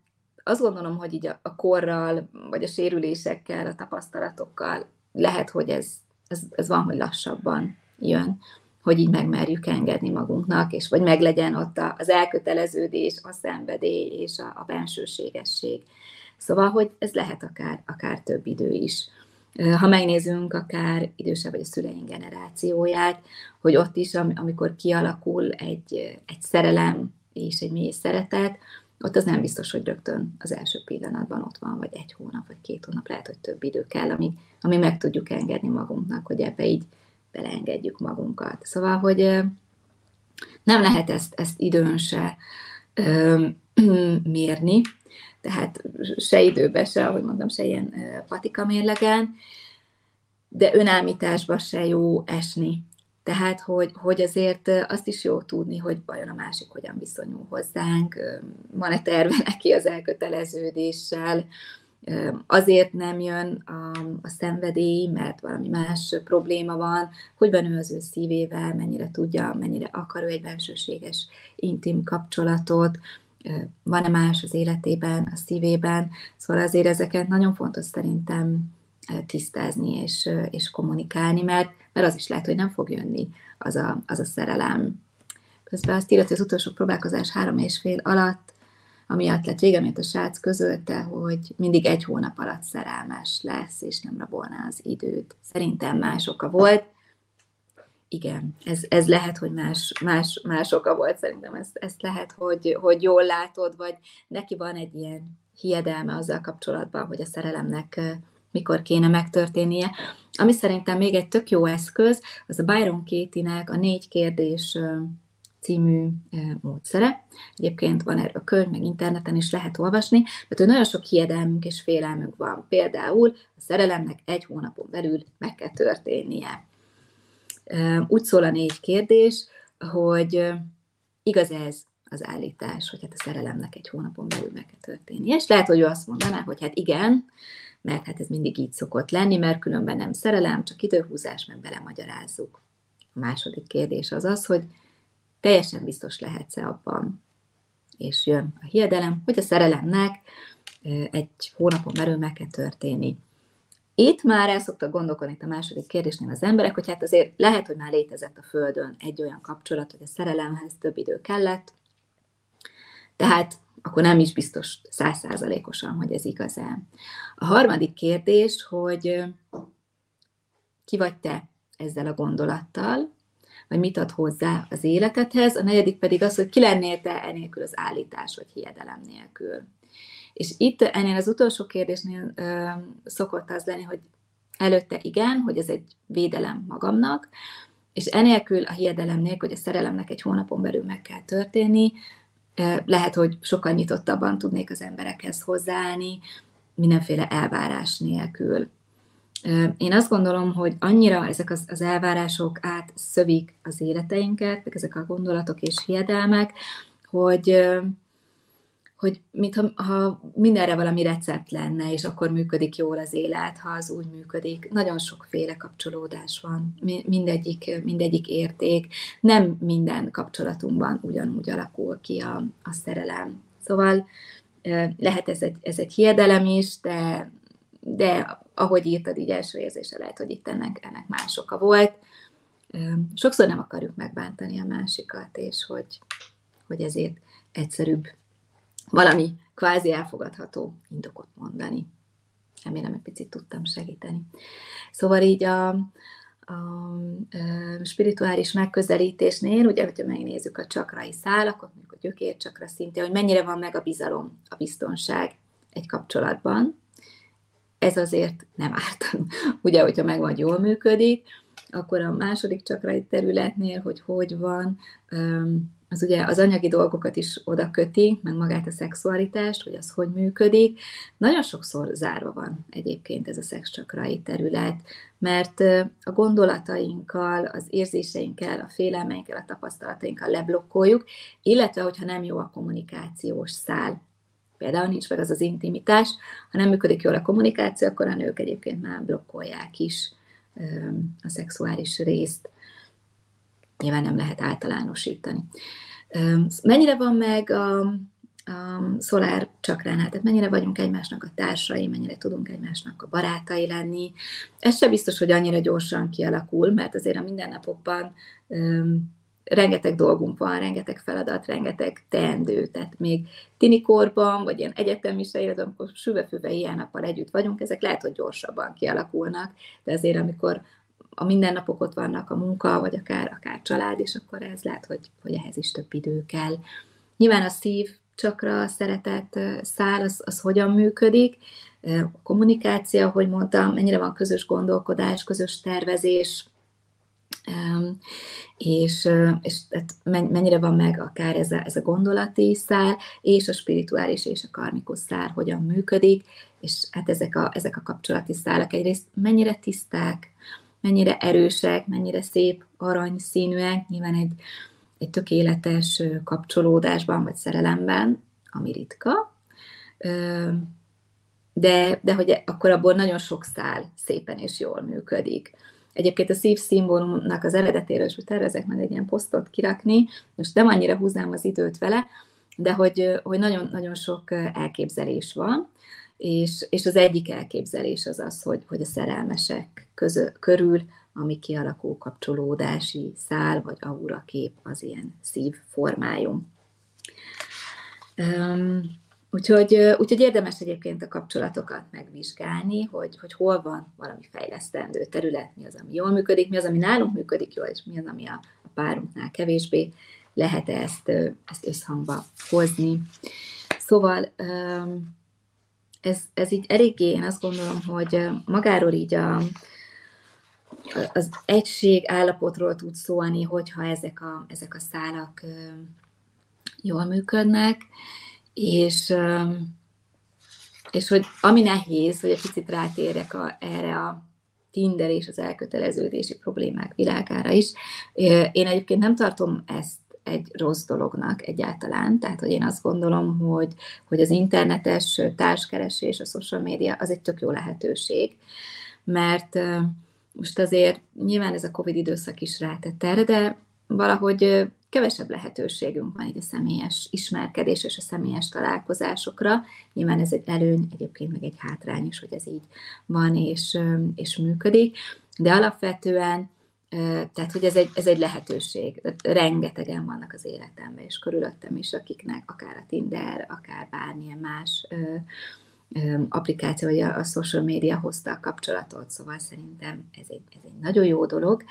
[SPEAKER 1] azt gondolom, hogy így a, a korral, vagy a sérülésekkel, a tapasztalatokkal lehet, hogy ez, ez, ez van, hogy lassabban jön hogy így megmerjük engedni magunknak, és vagy meglegyen ott az elköteleződés, a szenvedély és a, a bensőségesség. Szóval, hogy ez lehet akár, akár több idő is. Ha megnézünk akár idősebb vagy a szüleink generációját, hogy ott is, amikor kialakul egy, egy szerelem és egy mély szeretet, ott az nem biztos, hogy rögtön az első pillanatban ott van, vagy egy hónap, vagy két hónap, lehet, hogy több idő kell, ami, ami meg tudjuk engedni magunknak, hogy ebbe így beleengedjük magunkat. Szóval, hogy nem lehet ezt, ezt időn se (clears throat) mérni, tehát se időbe, se, ahogy mondtam, se ilyen patika mérlegen, de önállításba se jó esni. Tehát, hogy, hogy azért azt is jó tudni, hogy vajon a másik hogyan viszonyul hozzánk, van-e terve (laughs) neki az elköteleződéssel, azért nem jön a, a szenvedély, mert valami más probléma van, hogy van ő az ő szívével, mennyire tudja, mennyire akar ő egy bensőséges, intim kapcsolatot, van-e más az életében, a szívében. Szóval azért ezeket nagyon fontos szerintem tisztázni és, és kommunikálni, mert, mert az is lehet, hogy nem fog jönni az a, az a szerelem. Közben azt írja, hogy az utolsó próbálkozás három és fél alatt amiatt lett vége, mert a srác közölte, hogy mindig egy hónap alatt szerelmes lesz, és nem rabolná az időt. Szerintem más oka volt. Igen, ez, ez lehet, hogy más, más, más oka volt, szerintem ezt, ezt lehet, hogy, hogy jól látod, vagy neki van egy ilyen hiedelme azzal kapcsolatban, hogy a szerelemnek mikor kéne megtörténnie. Ami szerintem még egy tök jó eszköz, az a Byron Katie-nek a négy kérdés című módszere. Egyébként van erről könyv, meg interneten is lehet olvasni, mert hogy nagyon sok hiedelmünk és félelmünk van. Például a szerelemnek egy hónapon belül meg kell történnie. Úgy szól a négy kérdés, hogy igaz ez az állítás, hogy hát a szerelemnek egy hónapon belül meg kell történnie. És lehet, hogy ő azt mondaná, hogy hát igen, mert hát ez mindig így szokott lenni, mert különben nem szerelem, csak időhúzás, meg belemagyarázzuk. A második kérdés az az, hogy teljesen biztos lehetsz-e abban, és jön a hiedelem, hogy a szerelemnek egy hónapon belül meg kell történni. Itt már el szoktak gondolkodni itt a második kérdésnél az emberek, hogy hát azért lehet, hogy már létezett a Földön egy olyan kapcsolat, hogy a szerelemhez több idő kellett, tehát akkor nem is biztos százszázalékosan, hogy ez igaz-e. A harmadik kérdés, hogy ki vagy te ezzel a gondolattal, vagy mit ad hozzá az életedhez, a negyedik pedig az, hogy ki lennél te enélkül az állítás vagy hiedelem nélkül. És itt ennél az utolsó kérdésnél ö, szokott az lenni, hogy előtte igen, hogy ez egy védelem magamnak, és enélkül a hiedelem nélkül, hogy a szerelemnek egy hónapon belül meg kell történni, lehet, hogy sokkal nyitottabban tudnék az emberekhez hozzáállni, mindenféle elvárás nélkül. Én azt gondolom, hogy annyira ezek az, az elvárások átszövik az életeinket, meg ezek a gondolatok és hiedelmek, hogy, hogy mintha ha mindenre valami recept lenne, és akkor működik jól az élet, ha az úgy működik. Nagyon sokféle kapcsolódás van, mindegyik, mindegyik érték. Nem minden kapcsolatunkban ugyanúgy alakul ki a, a szerelem. Szóval lehet ez egy, ez egy hiedelem is, de, de ahogy írtad, így első érzése lehet, hogy itt ennek, ennek más oka volt. Sokszor nem akarjuk megbántani a másikat, és hogy, hogy ezért egyszerűbb valami kvázi elfogadható indokot mondani. Remélem, egy picit tudtam segíteni. Szóval így a, a, spirituális megközelítésnél, ugye, hogyha megnézzük a csakrai szálakot, mondjuk a gyökércsakra szintén, hogy mennyire van meg a bizalom, a biztonság egy kapcsolatban, ez azért nem árt. (laughs) Ugye, hogyha meg vagy jól működik, akkor a második csakrai területnél, hogy hogy van, az ugye az anyagi dolgokat is oda köti, meg magát a szexualitást, hogy az hogy működik. Nagyon sokszor zárva van egyébként ez a szexcsakrai terület, mert a gondolatainkkal, az érzéseinkkel, a félelmeinkkel, a tapasztalatainkkal leblokkoljuk, illetve hogyha nem jó a kommunikációs szál, például nincs meg az az intimitás, ha nem működik jól a kommunikáció, akkor a nők egyébként már blokkolják is a szexuális részt. Nyilván nem lehet általánosítani. Mennyire van meg a, a szolár csakránál, tehát mennyire vagyunk egymásnak a társai, mennyire tudunk egymásnak a barátai lenni. Ez sem biztos, hogy annyira gyorsan kialakul, mert azért a mindennapokban rengeteg dolgunk van, rengeteg feladat, rengeteg teendő, tehát még tinikorban, vagy ilyen egyetemista életben, amikor süvefüve ilyen nappal együtt vagyunk, ezek lehet, hogy gyorsabban kialakulnak, de azért amikor a mindennapok ott vannak, a munka, vagy akár, akár család, és akkor ez lehet, hogy, hogy ehhez is több idő kell. Nyilván a szív csakra a szeretet szál, az, az hogyan működik, a kommunikáció, hogy mondtam, mennyire van közös gondolkodás, közös tervezés, és, és mennyire van meg akár ez a, ez a gondolati szár, és a spirituális és a karmikus szár hogyan működik, és hát ezek a, ezek a kapcsolati szálak egyrészt mennyire tiszták, mennyire erősek, mennyire szép aranyszínűek, nyilván egy, egy tökéletes kapcsolódásban vagy szerelemben, ami ritka, de, de hogy akkor abból nagyon sok szál szépen és jól működik. Egyébként a szív szimbólumnak az eredetéről is tervezek majd egy ilyen posztot kirakni, most nem annyira húznám az időt vele, de hogy, hogy nagyon, nagyon sok elképzelés van, és, és az egyik elképzelés az az, hogy, hogy a szerelmesek közö, körül, ami kialakul kapcsolódási szál vagy aura kép, az ilyen szív formájú. Um, úgyhogy, úgyhogy érdemes egyébként a kapcsolatokat megvizsgálni, hogy, hogy hol van valami fejlesztendő terület, mi az, ami jól működik, mi az, ami nálunk működik jól, és mi az, ami a, a párunknál kevésbé lehet ezt, ezt összhangba hozni. Szóval ez, ez így eléggé, én azt gondolom, hogy magáról így a, az egység állapotról tud szólni, hogyha ezek a, ezek a szálak jól működnek, és, és hogy ami nehéz, hogy egy picit rátérjek a, erre a Tinder és az elköteleződési problémák világára is. Én egyébként nem tartom ezt egy rossz dolognak egyáltalán. Tehát, hogy én azt gondolom, hogy, hogy az internetes társkeresés, a social media az egy tök jó lehetőség, mert most azért nyilván ez a Covid időszak is rátett erre, de valahogy kevesebb lehetőségünk van így a személyes ismerkedés és a személyes találkozásokra. Nyilván ez egy előny, egyébként meg egy hátrány is, hogy ez így van és, és működik, de alapvetően tehát, hogy ez egy, ez egy lehetőség. Rengetegen vannak az életemben, és körülöttem is, akiknek akár a Tinder, akár bármilyen más applikáció, vagy a, a social media hozta a kapcsolatot, szóval szerintem ez egy, ez egy nagyon jó dolog.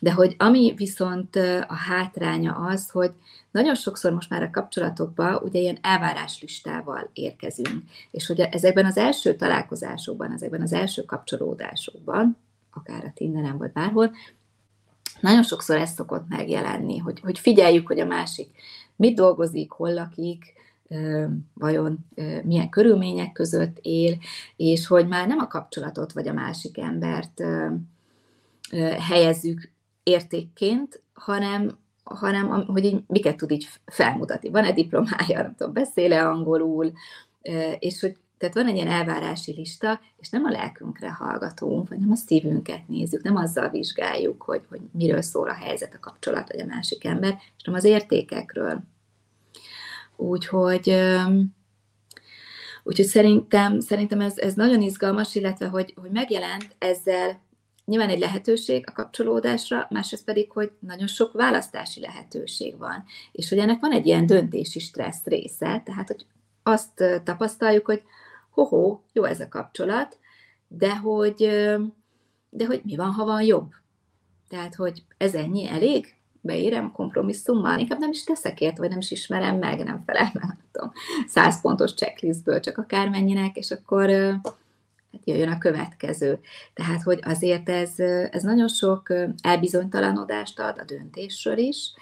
[SPEAKER 1] De hogy ami viszont a hátránya az, hogy nagyon sokszor most már a kapcsolatokba ugye ilyen elváráslistával érkezünk, és hogy ezekben az első találkozásokban, ezekben az első kapcsolódásokban, akár a Tinderen vagy bárhol, nagyon sokszor ez szokott megjelenni, hogy, hogy figyeljük, hogy a másik mit dolgozik, hol lakik, vajon milyen körülmények között él, és hogy már nem a kapcsolatot vagy a másik embert helyezzük értékként, hanem, hanem hogy így, miket tud így felmutatni. Van-e diplomája, nem tudom, beszéle angolul, és hogy tehát van egy ilyen elvárási lista, és nem a lelkünkre hallgatunk, vagy nem a szívünket nézzük, nem azzal vizsgáljuk, hogy, hogy miről szól a helyzet, a kapcsolat, vagy a másik ember, és nem az értékekről. Úgyhogy, úgyhogy szerintem, szerintem ez, ez nagyon izgalmas, illetve hogy, hogy megjelent ezzel nyilván egy lehetőség a kapcsolódásra, másrészt pedig, hogy nagyon sok választási lehetőség van, és hogy ennek van egy ilyen döntési stressz része, tehát hogy azt tapasztaljuk, hogy hoho, jó ez a kapcsolat, de hogy, de hogy mi van, ha van jobb? Tehát, hogy ez ennyi elég? Beérem kompromisszummal? Inkább nem is teszek ért, vagy nem is ismerem meg, nem felel meg, nem tudom, száz pontos checklistből, csak akármennyinek, és akkor hát jöjjön a következő. Tehát, hogy azért ez, ez nagyon sok elbizonytalanodást ad a döntésről is,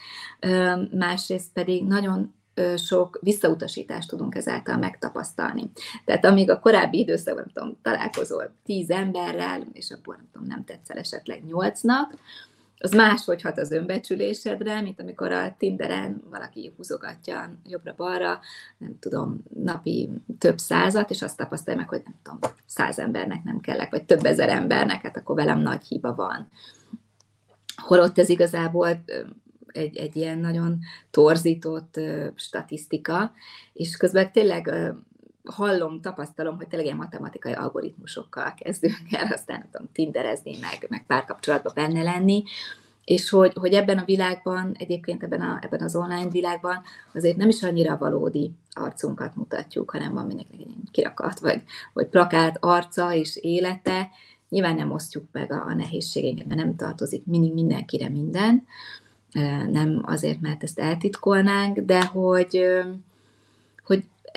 [SPEAKER 1] másrészt pedig nagyon sok visszautasítást tudunk ezáltal megtapasztalni. Tehát amíg a korábbi időszakban, nem tudom, találkozol tíz emberrel, és akkor nem tudom, nem tetszel esetleg nyolcnak, az máshogy hat az önbecsülésedre, mint amikor a Tinderen valaki húzogatja jobbra-balra, nem tudom, napi több százat, és azt tapasztalja meg, hogy nem tudom, száz embernek nem kellek, vagy több ezer embernek, hát akkor velem nagy hiba van. Holott ez igazából egy, egy ilyen nagyon torzított statisztika, és közben tényleg hallom, tapasztalom, hogy tényleg ilyen matematikai algoritmusokkal kezdünk el, aztán nem tudom, tinderezni, meg, meg párkapcsolatban benne lenni, és hogy, hogy ebben a világban, egyébként ebben, a, ebben az online világban azért nem is annyira valódi arcunkat mutatjuk, hanem van mindenkinek egy kirakat, vagy, vagy plakát arca és élete, nyilván nem osztjuk meg a, a nehézségeinket, mert nem tartozik mindig mindenkire minden, nem azért, mert ezt eltitkolnánk, de hogy,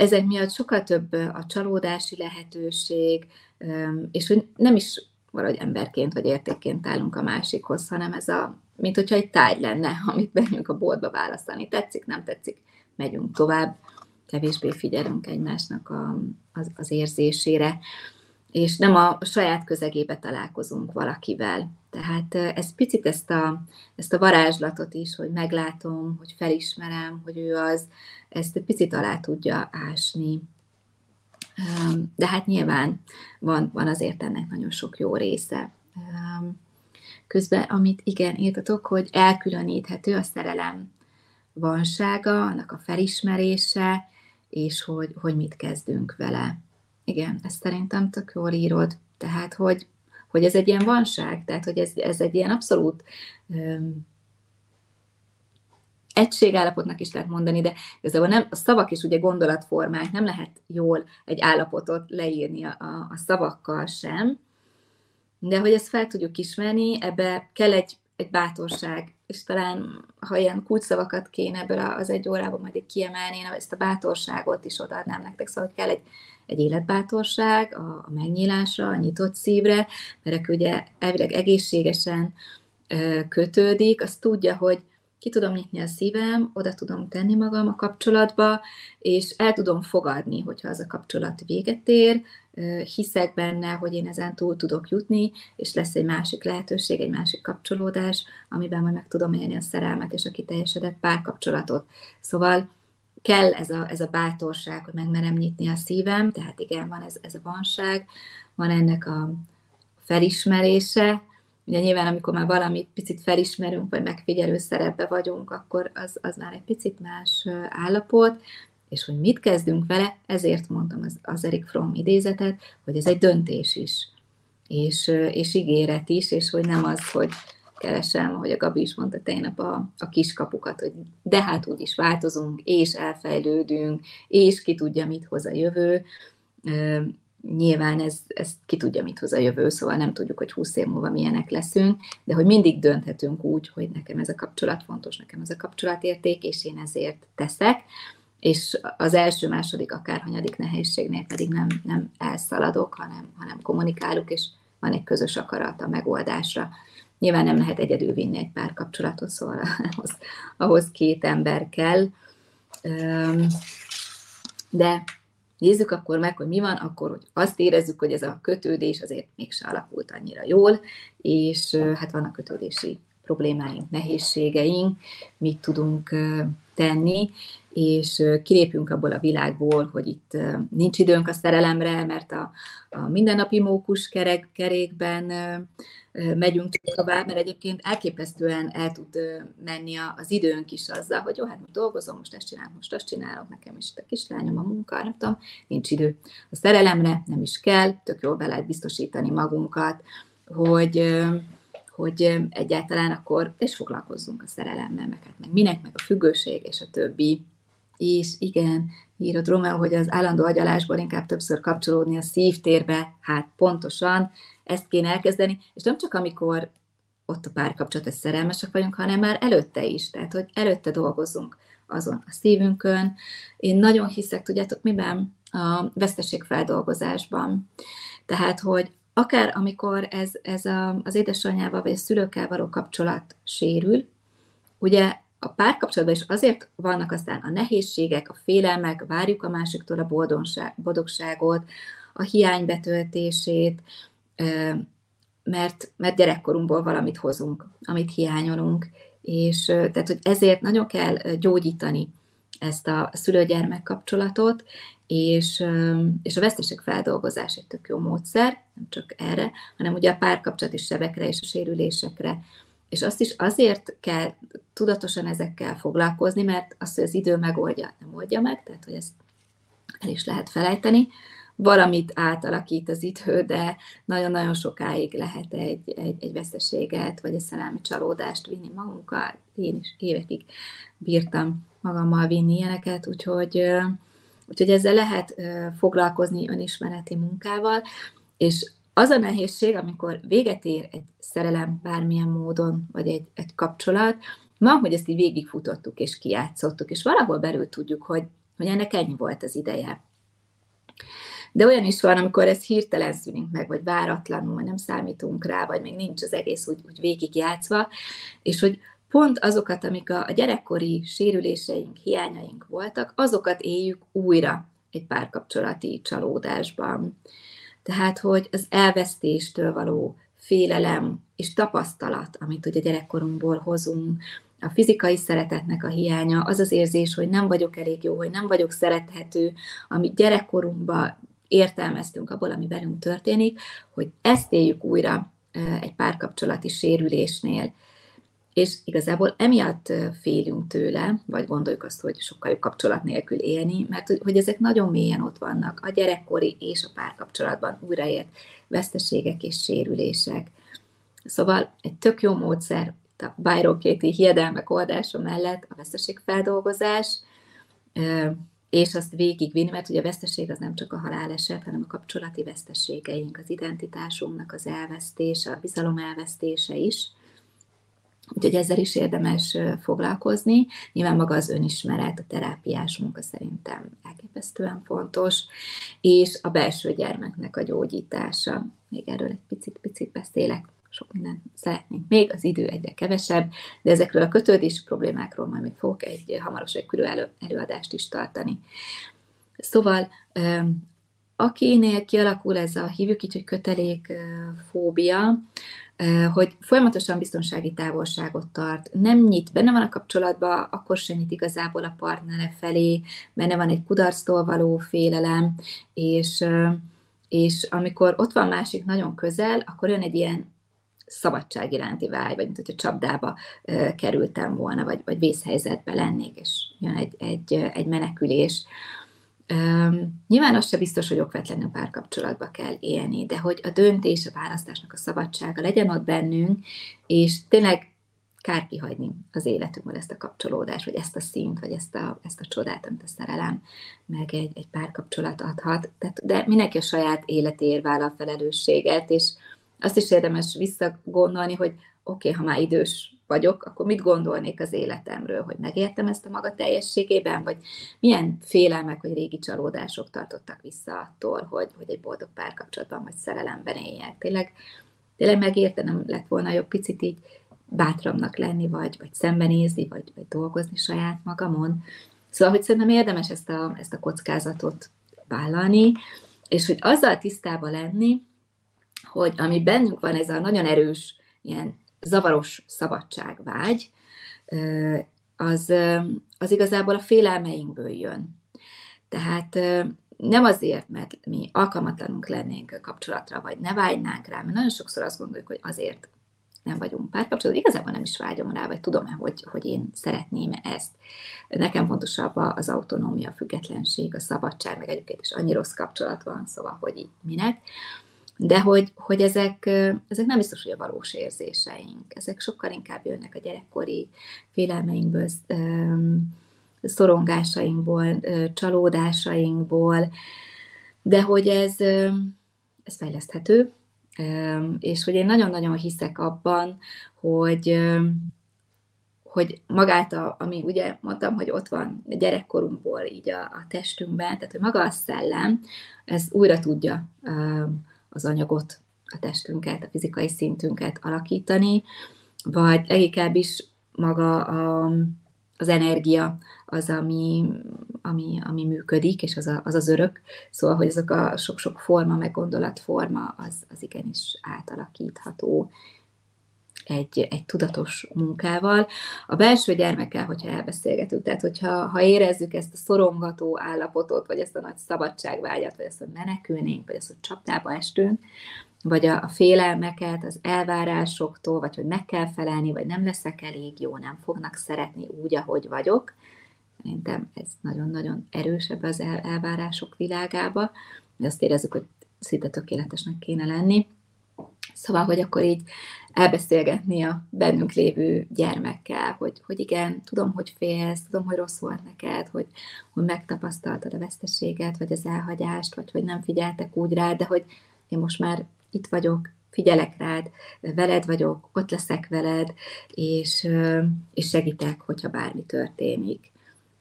[SPEAKER 1] ezek miatt sokkal több a csalódási lehetőség, és hogy nem is valahogy emberként vagy értékként állunk a másikhoz, hanem ez a, mint hogyha egy tárgy lenne, (laughs) amit bennünk a boltba választani. Tetszik, nem tetszik, megyünk tovább, kevésbé figyelünk egymásnak a, az, az érzésére, és nem a saját közegébe találkozunk valakivel. Tehát ez picit ezt a, ezt a varázslatot is, hogy meglátom, hogy felismerem, hogy ő az, ezt egy picit alá tudja ásni. De hát nyilván van, van azért ennek nagyon sok jó része. Közben, amit igen, írtatok, hogy elkülöníthető a szerelem vansága, annak a felismerése, és hogy, hogy mit kezdünk vele. Igen, ezt szerintem tök jól írod. Tehát, hogy, hogy ez egy ilyen vanság, tehát, hogy ez, ez egy ilyen abszolút um, egységállapotnak is lehet mondani, de igazából nem, a szavak is ugye gondolatformák, nem lehet jól egy állapotot leírni a, a szavakkal sem, de hogy ezt fel tudjuk ismerni, ebbe kell egy, egy bátorság, és talán, ha ilyen kulcsszavakat kéne ebből az egy órában majd kiemelni, én ezt a bátorságot is odaadnám nektek, szóval kell egy, egy életbátorság a, a megnyílásra, a nyitott szívre, mert ugye elvileg egészségesen kötődik, azt tudja, hogy ki tudom nyitni a szívem, oda tudom tenni magam a kapcsolatba, és el tudom fogadni, hogyha az a kapcsolat véget ér, hiszek benne, hogy én ezen túl tudok jutni, és lesz egy másik lehetőség, egy másik kapcsolódás, amiben majd meg tudom élni a szerelmet és a kiteljesedett párkapcsolatot. Szóval kell ez a, ez a bátorság, hogy megmerem nyitni a szívem, tehát igen, van ez, ez a vanság, van ennek a felismerése, Ugye nyilván, amikor már valamit picit felismerünk, vagy megfigyelő szerepbe vagyunk, akkor az, az már egy picit más állapot, és hogy mit kezdünk vele, ezért mondtam az, az Erik Fromm idézetet, hogy ez egy döntés is, és, és ígéret is, és hogy nem az, hogy keresem, ahogy a Gabi is mondta tegnap a, a kiskapukat, hogy de hát úgy is változunk, és elfejlődünk, és ki tudja, mit hoz a jövő. Nyilván ez, ez ki tudja, mit hoz a jövő, szóval nem tudjuk, hogy 20 év múlva milyenek leszünk, de hogy mindig dönthetünk úgy, hogy nekem ez a kapcsolat fontos, nekem ez a kapcsolatérték, és én ezért teszek, és az első, második, akárhanyadik nehézségnél pedig nem, nem elszaladok, hanem, hanem kommunikálok, és van egy közös akarat a megoldásra. Nyilván nem lehet egyedül vinni egy párkapcsolatot, szóval ahhoz, ahhoz két ember kell. De nézzük akkor meg, hogy mi van, akkor hogy azt érezzük, hogy ez a kötődés azért mégse alakult annyira jól, és hát vannak kötődési problémáink, nehézségeink, mit tudunk tenni, és kilépünk abból a világból, hogy itt nincs időnk a szerelemre, mert a, a mindennapi mókus kerek, kerékben megyünk tovább, mert egyébként elképesztően el tud menni az időnk is azzal, hogy jó, hát most dolgozom, most ezt csinálom, most azt csinálok, nekem is a kislányom a munka, nem tudom, nincs idő. A szerelemre nem is kell, tök jól be lehet biztosítani magunkat, hogy hogy egyáltalán akkor, és foglalkozzunk a szerelemmel, meg, hát meg minek, meg a függőség, és a többi. És igen, írott Romeo, hogy az állandó agyalásból inkább többször kapcsolódni a szívtérbe, hát pontosan ezt kéne elkezdeni, és nem csak amikor ott a párkapcsolat, hogy szerelmesek vagyunk, hanem már előtte is, tehát hogy előtte dolgozunk azon a szívünkön. Én nagyon hiszek, tudjátok miben? A veszteségfeldolgozásban. Tehát, hogy akár amikor ez, ez a, az édesanyjával vagy a szülőkkel való kapcsolat sérül, ugye a párkapcsolatban is azért vannak aztán a nehézségek, a félelmek, várjuk a másiktól a boldogságot, a hiány betöltését, mert, mert gyerekkorunkból valamit hozunk, amit hiányolunk, és tehát, hogy ezért nagyon kell gyógyítani ezt a szülő-gyermek kapcsolatot, és, és a feldolgozás egy tök jó módszer, nem csak erre, hanem ugye a párkapcsolati sebekre és a sérülésekre. És azt is azért kell tudatosan ezekkel foglalkozni, mert azt, hogy az idő megoldja, nem oldja meg, tehát hogy ezt el is lehet felejteni, valamit átalakít az idő, de nagyon-nagyon sokáig lehet egy, egy, egy veszteséget, vagy egy szerelmi csalódást vinni magunkkal. Én is évekig bírtam magammal vinni ilyeneket, úgyhogy, úgyhogy ezzel lehet foglalkozni önismereti munkával, és az a nehézség, amikor véget ér egy szerelem bármilyen módon, vagy egy, egy kapcsolat, ma, hogy ezt így végigfutottuk és kijátszottuk, és valahol belül tudjuk, hogy, hogy ennek ennyi volt az ideje. De olyan is van, amikor ez hirtelen szűnik meg, vagy váratlanul, nem számítunk rá, vagy még nincs az egész úgy, úgy végigjátszva, és hogy pont azokat, amik a, a gyerekkori sérüléseink, hiányaink voltak, azokat éljük újra egy párkapcsolati csalódásban. Tehát, hogy az elvesztéstől való félelem és tapasztalat, amit ugye gyerekkorunkból hozunk, a fizikai szeretetnek a hiánya, az az érzés, hogy nem vagyok elég jó, hogy nem vagyok szerethető, amit gyerekkorunkban értelmeztünk abból, ami velünk történik, hogy ezt éljük újra egy párkapcsolati sérülésnél. És igazából emiatt félünk tőle, vagy gondoljuk azt, hogy sokkal jobb kapcsolat nélkül élni, mert hogy ezek nagyon mélyen ott vannak, a gyerekkori és a párkapcsolatban újraért veszteségek és sérülések. Szóval egy tök jó módszer a Byron Katie hiedelmek oldása mellett a veszteségfeldolgozás, és azt végigvinni, mert ugye a veszteség az nem csak a haláleset, hanem a kapcsolati veszteségeink, az identitásunknak az elvesztése, a bizalom elvesztése is. Úgyhogy ezzel is érdemes foglalkozni. Nyilván maga az önismeret, a terápiás munka szerintem elképesztően fontos, és a belső gyermeknek a gyógyítása. Még erről egy picit-picit beszélek sok mindent szeretnénk még, az idő egyre kevesebb, de ezekről a kötődési problémákról majd még fogok egy hamarosan egy külön elő, előadást is tartani. Szóval, akinél kialakul ez a hívjuk így, hogy kötelékfóbia, hogy folyamatosan biztonsági távolságot tart, nem nyit, benne van a kapcsolatban, akkor sem nyit igazából a partnere felé, benne van egy kudarctól való félelem, és, és amikor ott van másik nagyon közel, akkor jön egy ilyen szabadság iránti vágy, vagy mint csapdába kerültem volna, vagy, vagy vészhelyzetbe lennék, és jön egy, egy, egy menekülés. Um, nyilván az se biztos, hogy okvetlenül párkapcsolatba kell élni, de hogy a döntés, a választásnak a szabadsága legyen ott bennünk, és tényleg kár kihagyni az életünkből ezt a kapcsolódást, vagy ezt a szint, vagy ezt a, ezt a csodát, amit a szerelem, meg egy, egy párkapcsolat adhat. Tehát, de mindenki a saját életéért vállal a felelősséget, és azt is érdemes visszagondolni, hogy oké, okay, ha már idős vagyok, akkor mit gondolnék az életemről, hogy megértem ezt a maga teljességében, vagy milyen félelmek vagy régi csalódások tartottak vissza attól, hogy, hogy egy boldog párkapcsolatban vagy szerelemben éljek. Tényleg, tényleg megértenem lett volna jobb picit így bátramnak lenni, vagy, vagy szembenézni, vagy, vagy dolgozni saját magamon. Szóval, hogy szerintem érdemes ezt a, ezt a kockázatot vállalni, és hogy azzal tisztában lenni, hogy ami bennünk van, ez a nagyon erős, ilyen zavaros szabadságvágy, az, az igazából a félelmeinkből jön. Tehát nem azért, mert mi alkalmatlanunk lennénk kapcsolatra, vagy ne vágynánk rá, mert nagyon sokszor azt gondoljuk, hogy azért nem vagyunk párkapcsolatban, igazából nem is vágyom rá, vagy tudom-e, hogy, hogy én szeretném ezt. Nekem fontosabb az autonómia, a függetlenség, a szabadság, meg egyébként is annyi rossz kapcsolat van, szóval, hogy így minek. De hogy, hogy ezek, ezek nem biztos, hogy a valós érzéseink. Ezek sokkal inkább jönnek a gyerekkori félelmeinkből, szorongásainkból, csalódásainkból, de hogy ez, ez fejleszthető, és hogy én nagyon-nagyon hiszek abban, hogy, hogy magát, a, ami ugye mondtam, hogy ott van gyerekkorunkból így a, a testünkben, tehát hogy maga a szellem, ez újra tudja az anyagot, a testünket, a fizikai szintünket alakítani, vagy leginkább is maga a, az energia az, ami, ami, ami működik, és az, a, az az örök. Szóval, hogy azok a sok-sok forma, meg gondolatforma, az, az igenis átalakítható egy, egy tudatos munkával. A belső gyermekkel, hogyha elbeszélgetünk, tehát hogyha ha érezzük ezt a szorongató állapotot, vagy ezt a nagy szabadságvágyat, vagy ezt, hogy menekülnénk, vagy ezt, hogy csapdába estünk, vagy a, a félelmeket, az elvárásoktól, vagy hogy meg kell felelni, vagy nem leszek elég jó, nem fognak szeretni úgy, ahogy vagyok. Szerintem ez nagyon-nagyon erősebb az el, elvárások világába. Azt érezzük, hogy szinte tökéletesnek kéne lenni. Szóval, hogy akkor így elbeszélgetni a bennünk lévő gyermekkel, hogy, hogy igen, tudom, hogy félsz, tudom, hogy rossz volt neked, hogy, hogy megtapasztaltad a veszteséget, vagy az elhagyást, vagy hogy nem figyeltek úgy rád, de hogy én most már itt vagyok, figyelek rád, veled vagyok, ott leszek veled, és, és segítek, hogyha bármi történik.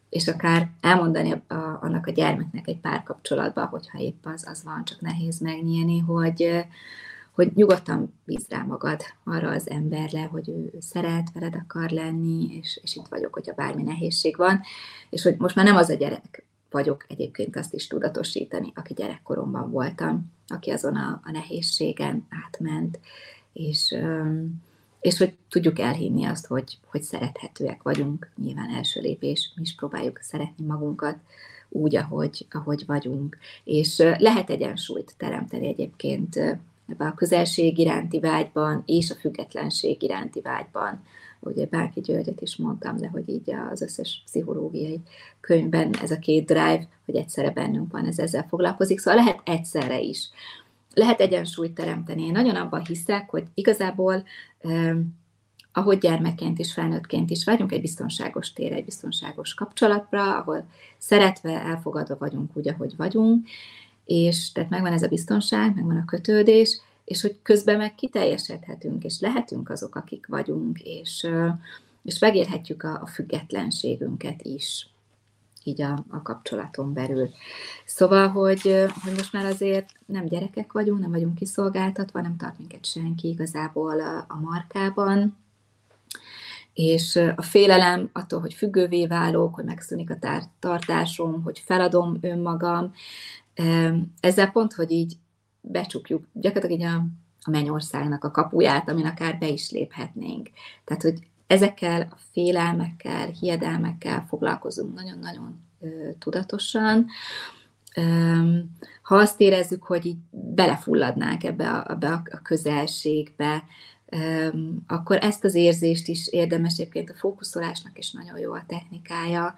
[SPEAKER 1] És akár elmondani a, a, annak a gyermeknek egy pár kapcsolatban, hogyha épp az, az van, csak nehéz megnyílni, hogy, hogy nyugodtan bíz rá magad arra az emberre, hogy ő szeret, veled akar lenni, és, és itt vagyok, hogyha bármi nehézség van, és hogy most már nem az a gyerek vagyok egyébként azt is tudatosítani, aki gyerekkoromban voltam, aki azon a, a nehézségen átment, és, és hogy tudjuk elhinni azt, hogy, hogy szerethetőek vagyunk, nyilván első lépés, mi is próbáljuk szeretni magunkat úgy, ahogy, ahogy vagyunk, és lehet egyensúlyt teremteni egyébként ebben a közelség iránti vágyban és a függetlenség iránti vágyban, ugye Bárki Györgyet is mondtam, de hogy így az összes pszichológiai könyvben ez a két drive, hogy egyszerre bennünk van, ez ezzel foglalkozik, szóval lehet egyszerre is. Lehet egyensúlyt teremteni. Én nagyon abban hiszek, hogy igazából ahogy gyermekként is, felnőttként is vagyunk egy biztonságos tér, egy biztonságos kapcsolatra, ahol szeretve, elfogadva vagyunk úgy, ahogy vagyunk, és tehát megvan ez a biztonság, megvan a kötődés, és hogy közben meg kiteljesedhetünk, és lehetünk azok, akik vagyunk, és, és megérhetjük a, a függetlenségünket is, így a, a kapcsolaton belül. Szóval, hogy, hogy most már azért nem gyerekek vagyunk, nem vagyunk kiszolgáltatva, nem tart minket senki igazából a, a markában, és a félelem attól, hogy függővé válok, hogy megszűnik a tartásom, hogy feladom önmagam, ezzel pont, hogy így becsukjuk gyakorlatilag így a, a mennyországnak a kapuját, amin akár be is léphetnénk. Tehát, hogy ezekkel a félelmekkel, hiedelmekkel foglalkozunk nagyon-nagyon tudatosan. Ha azt érezzük, hogy így belefulladnánk ebbe a, ebbe a közelségbe, akkor ezt az érzést is érdemes egyébként a fókuszolásnak is nagyon jó a technikája,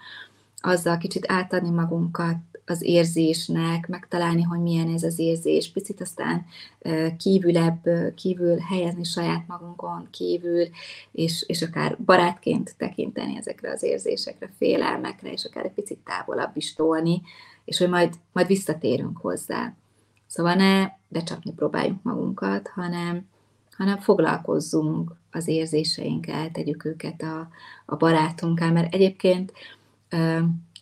[SPEAKER 1] azzal kicsit átadni magunkat az érzésnek, megtalálni, hogy milyen ez az érzés, picit aztán kívülebb, kívül helyezni saját magunkon, kívül, és, és akár barátként tekinteni ezekre az érzésekre, félelmekre, és akár egy picit távolabb is tolni, és hogy majd, majd visszatérünk hozzá. Szóval ne becsapni próbáljuk magunkat, hanem, hanem foglalkozzunk az érzéseinkkel, tegyük őket a, a barátunkkal, mert egyébként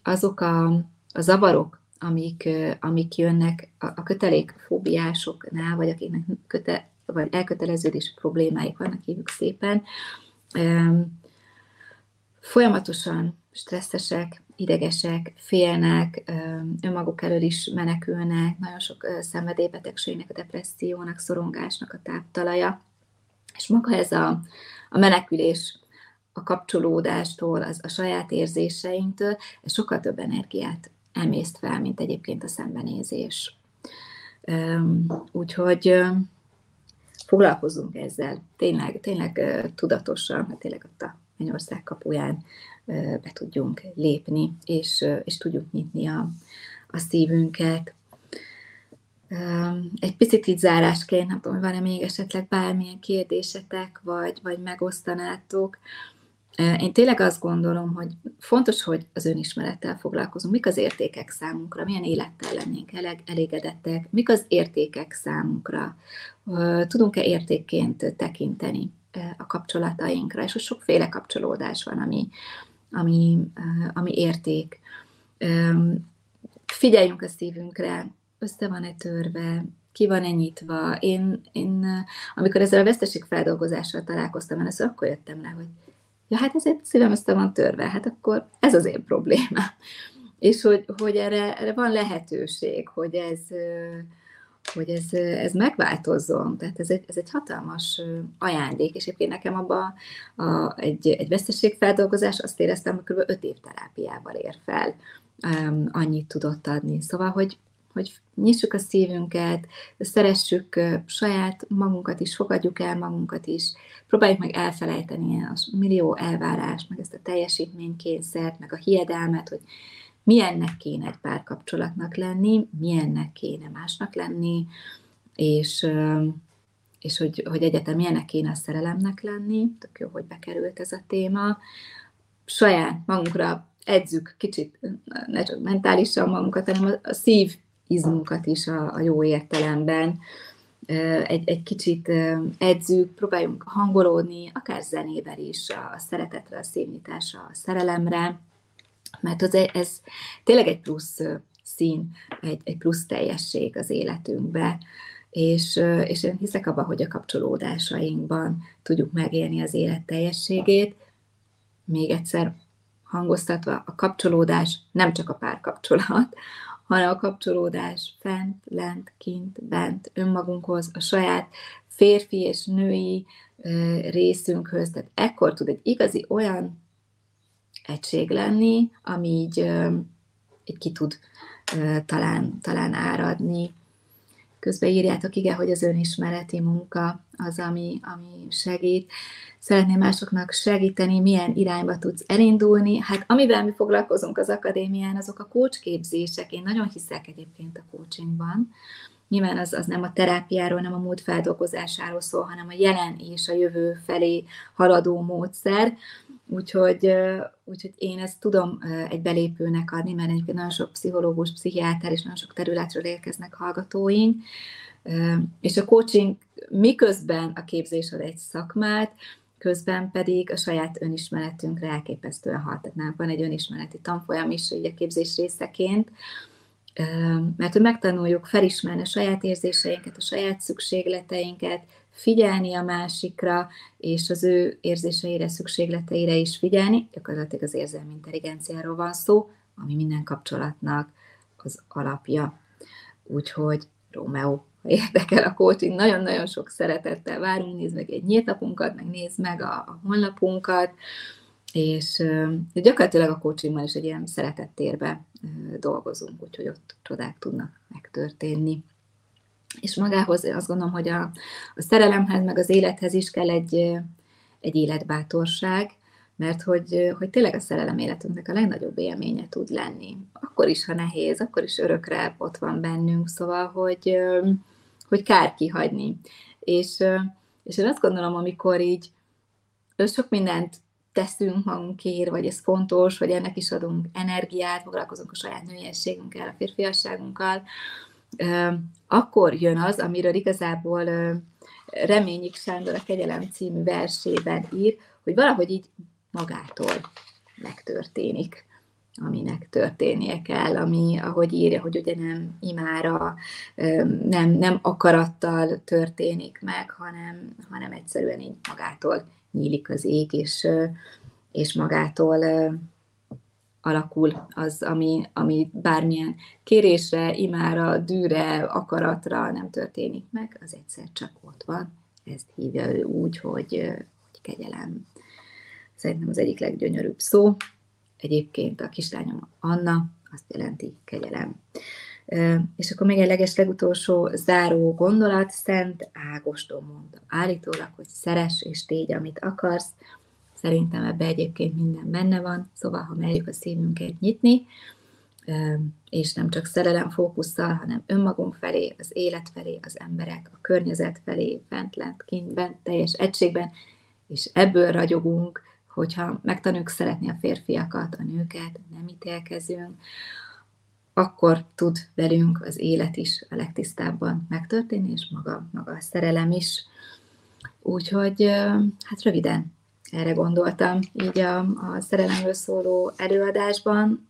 [SPEAKER 1] azok a, a zavarok, amik, amik jönnek a, a kötelékfóbiásoknál, vagy akiknek köte, vagy elköteleződés problémáik vannak, hívjuk szépen, folyamatosan stresszesek, idegesek, félnek, önmaguk elől is menekülnek, nagyon sok szenvedélybetegségnek, a depressziónak, szorongásnak a táptalaja. És maga ez a, a menekülés a kapcsolódástól, az, a saját érzéseinktől, ez sokkal több energiát emészt fel, mint egyébként a szembenézés. Úgyhogy foglalkozunk ezzel, tényleg, tényleg tudatosan, mert tényleg ott a Mennyország kapuján be tudjunk lépni, és, és tudjuk nyitni a, a szívünket. Egy picit így zárásként, nem tudom, van-e még esetleg bármilyen kérdésetek, vagy, vagy megosztanátok. Én tényleg azt gondolom, hogy fontos, hogy az önismerettel foglalkozunk. Mik az értékek számunkra? Milyen élettel lennénk elégedettek? Mik az értékek számunkra? Tudunk-e értékként tekinteni a kapcsolatainkra? És sokféle kapcsolódás van, ami, ami, ami érték. Figyeljünk a szívünkre, össze van-e törve, ki van nyitva. Én, én, amikor ezzel a veszteségfeldolgozással találkoztam először, akkor jöttem le, hogy ja, hát ezért szívem össze van törve, hát akkor ez az én problémám. És hogy, hogy erre, erre van lehetőség, hogy ez, hogy ez, ez megváltozzon. Tehát ez egy, ez egy hatalmas ajándék, és egyébként nekem abban a, egy, egy veszteségfeldolgozás azt éreztem, hogy kb. 5 év terápiával ér fel, annyit tudott adni. Szóval, hogy, hogy nyissuk a szívünket, szeressük saját magunkat is, fogadjuk el magunkat is, próbáljuk meg elfelejteni a millió elvárást, meg ezt a teljesítménykényszert, meg a hiedelmet, hogy milyennek kéne egy párkapcsolatnak lenni, milyennek kéne másnak lenni, és, és hogy, hogy egyetem milyennek kéne a szerelemnek lenni, tök jó, hogy bekerült ez a téma. Saját magunkra edzük kicsit, ne csak mentálisan magunkat, hanem a szív izmunkat is a, a jó értelemben. Egy, egy kicsit edzük, próbáljunk hangolódni, akár zenével is, a szeretetre, a szívnyitásra, a szerelemre, mert az, ez tényleg egy plusz szín, egy, egy plusz teljesség az életünkbe, és, és én hiszek abban, hogy a kapcsolódásainkban tudjuk megélni az élet teljességét. Még egyszer hangoztatva, a kapcsolódás nem csak a párkapcsolat, hanem a kapcsolódás fent, lent, kint, bent, önmagunkhoz, a saját férfi és női részünkhöz. Tehát ekkor tud egy igazi olyan egység lenni, ami így, így ki tud talán, talán áradni. Közben írjátok, igen, hogy az önismereti munka az, ami, ami segít. Szeretném másoknak segíteni, milyen irányba tudsz elindulni. Hát amivel mi foglalkozunk az akadémián, azok a coachképzések. Én nagyon hiszek egyébként a coachingban. Nyilván az, az nem a terápiáról, nem a múlt feldolgozásáról szól, hanem a jelen és a jövő felé haladó módszer. Úgyhogy, úgyhogy én ezt tudom egy belépőnek adni, mert egyébként nagyon sok pszichológus, pszichiáter és nagyon sok területről érkeznek hallgatóink, és a coaching miközben a képzés ad egy szakmát, közben pedig a saját önismeretünkre elképesztően hat. Tehát van egy önismereti tanfolyam is ugye a képzés részeként, mert hogy megtanuljuk felismerni a saját érzéseinket, a saját szükségleteinket, figyelni a másikra, és az ő érzéseire, szükségleteire is figyelni. Gyakorlatilag az érzelmi intelligenciáról van szó, ami minden kapcsolatnak az alapja. Úgyhogy Rómeó, ha érdekel a coaching, nagyon-nagyon sok szeretettel várunk, nézd meg egy nyíltapunkat, meg nézd meg a, a honlapunkat, és gyakorlatilag a coachingban is egy ilyen szeretettérbe dolgozunk, úgyhogy ott csodák tudnak megtörténni és magához azt gondolom, hogy a, a szerelemhez, meg az élethez is kell egy, egy életbátorság, mert hogy, hogy tényleg a szerelem életünknek a legnagyobb élménye tud lenni. Akkor is, ha nehéz, akkor is örökre ott van bennünk, szóval, hogy, hogy kár kihagyni. És, és én azt gondolom, amikor így sok mindent teszünk magunkért, vagy ez fontos, vagy ennek is adunk energiát, foglalkozunk a saját nőiességünkkel, a férfiasságunkkal, akkor jön az, amiről igazából Reményik Sándor a Kegyelem című versében ír, hogy valahogy így magától megtörténik, aminek történnie kell, ami, ahogy írja, hogy ugye nem imára, nem, nem akarattal történik meg, hanem, hanem egyszerűen így magától nyílik az ég, és, és magától alakul az, ami, ami bármilyen kérésre, imára, dűre, akaratra nem történik meg, az egyszer csak ott van. Ezt hívja ő úgy, hogy, hogy kegyelem. szerintem az egyik leggyönyörűbb szó. Egyébként a kislányom Anna, azt jelenti kegyelem. És akkor még egy leges legutolsó záró gondolat, Szent Ágoston mondta állítólag, hogy szeres és tégy, amit akarsz. Szerintem ebbe egyébként minden benne van, szóval ha merjük a szívünket nyitni, és nem csak szerelem fókusszal, hanem önmagunk felé, az élet felé, az emberek, a környezet felé, fent lent, kint, bent, teljes egységben, és ebből ragyogunk, hogyha megtanuljuk szeretni a férfiakat, a nőket, nem ítélkezünk, akkor tud velünk az élet is a legtisztábban megtörténni, és maga, maga a szerelem is. Úgyhogy hát röviden erre gondoltam így a, a szerelemről szóló előadásban.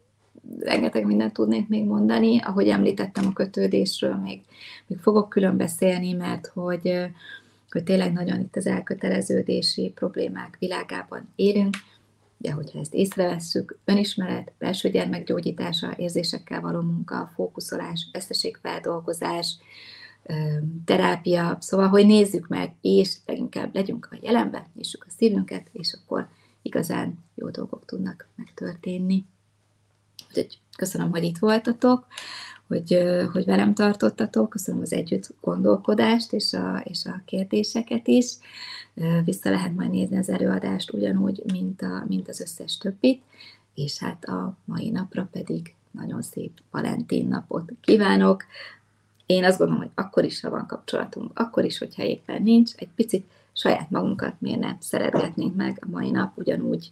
[SPEAKER 1] Rengeteg mindent tudnék még mondani, ahogy említettem a kötődésről, még, még fogok külön beszélni, mert hogy, hogy tényleg nagyon itt az elköteleződési problémák világában élünk, Ugye, hogyha ezt észrevesszük, önismeret, belső gyermekgyógyítása, érzésekkel való munka, fókuszolás, veszteségfeldolgozás, terápia, szóval, hogy nézzük meg, és leginkább legyünk a jelenben, nyissuk a szívünket, és akkor igazán jó dolgok tudnak megtörténni. Úgyhogy köszönöm, hogy itt voltatok hogy, hogy velem tartottatok, köszönöm az együtt gondolkodást és a, és a kérdéseket is. Vissza lehet majd nézni az előadást ugyanúgy, mint, a, mint az összes többit, és hát a mai napra pedig nagyon szép Valentin napot kívánok. Én azt gondolom, hogy akkor is, ha van kapcsolatunk, akkor is, hogyha éppen nincs, egy picit saját magunkat miért nem szeretgetnénk meg a mai nap ugyanúgy,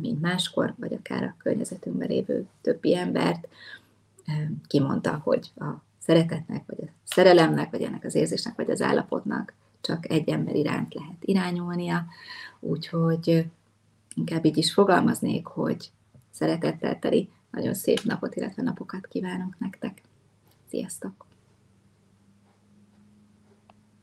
[SPEAKER 1] mint máskor, vagy akár a környezetünkben lévő többi embert, kimondta, hogy a szeretetnek, vagy a szerelemnek, vagy ennek az érzésnek, vagy az állapotnak csak egy ember iránt lehet irányulnia, úgyhogy inkább így is fogalmaznék, hogy szeretettel teli nagyon szép napot, illetve napokat kívánok nektek. Sziasztok!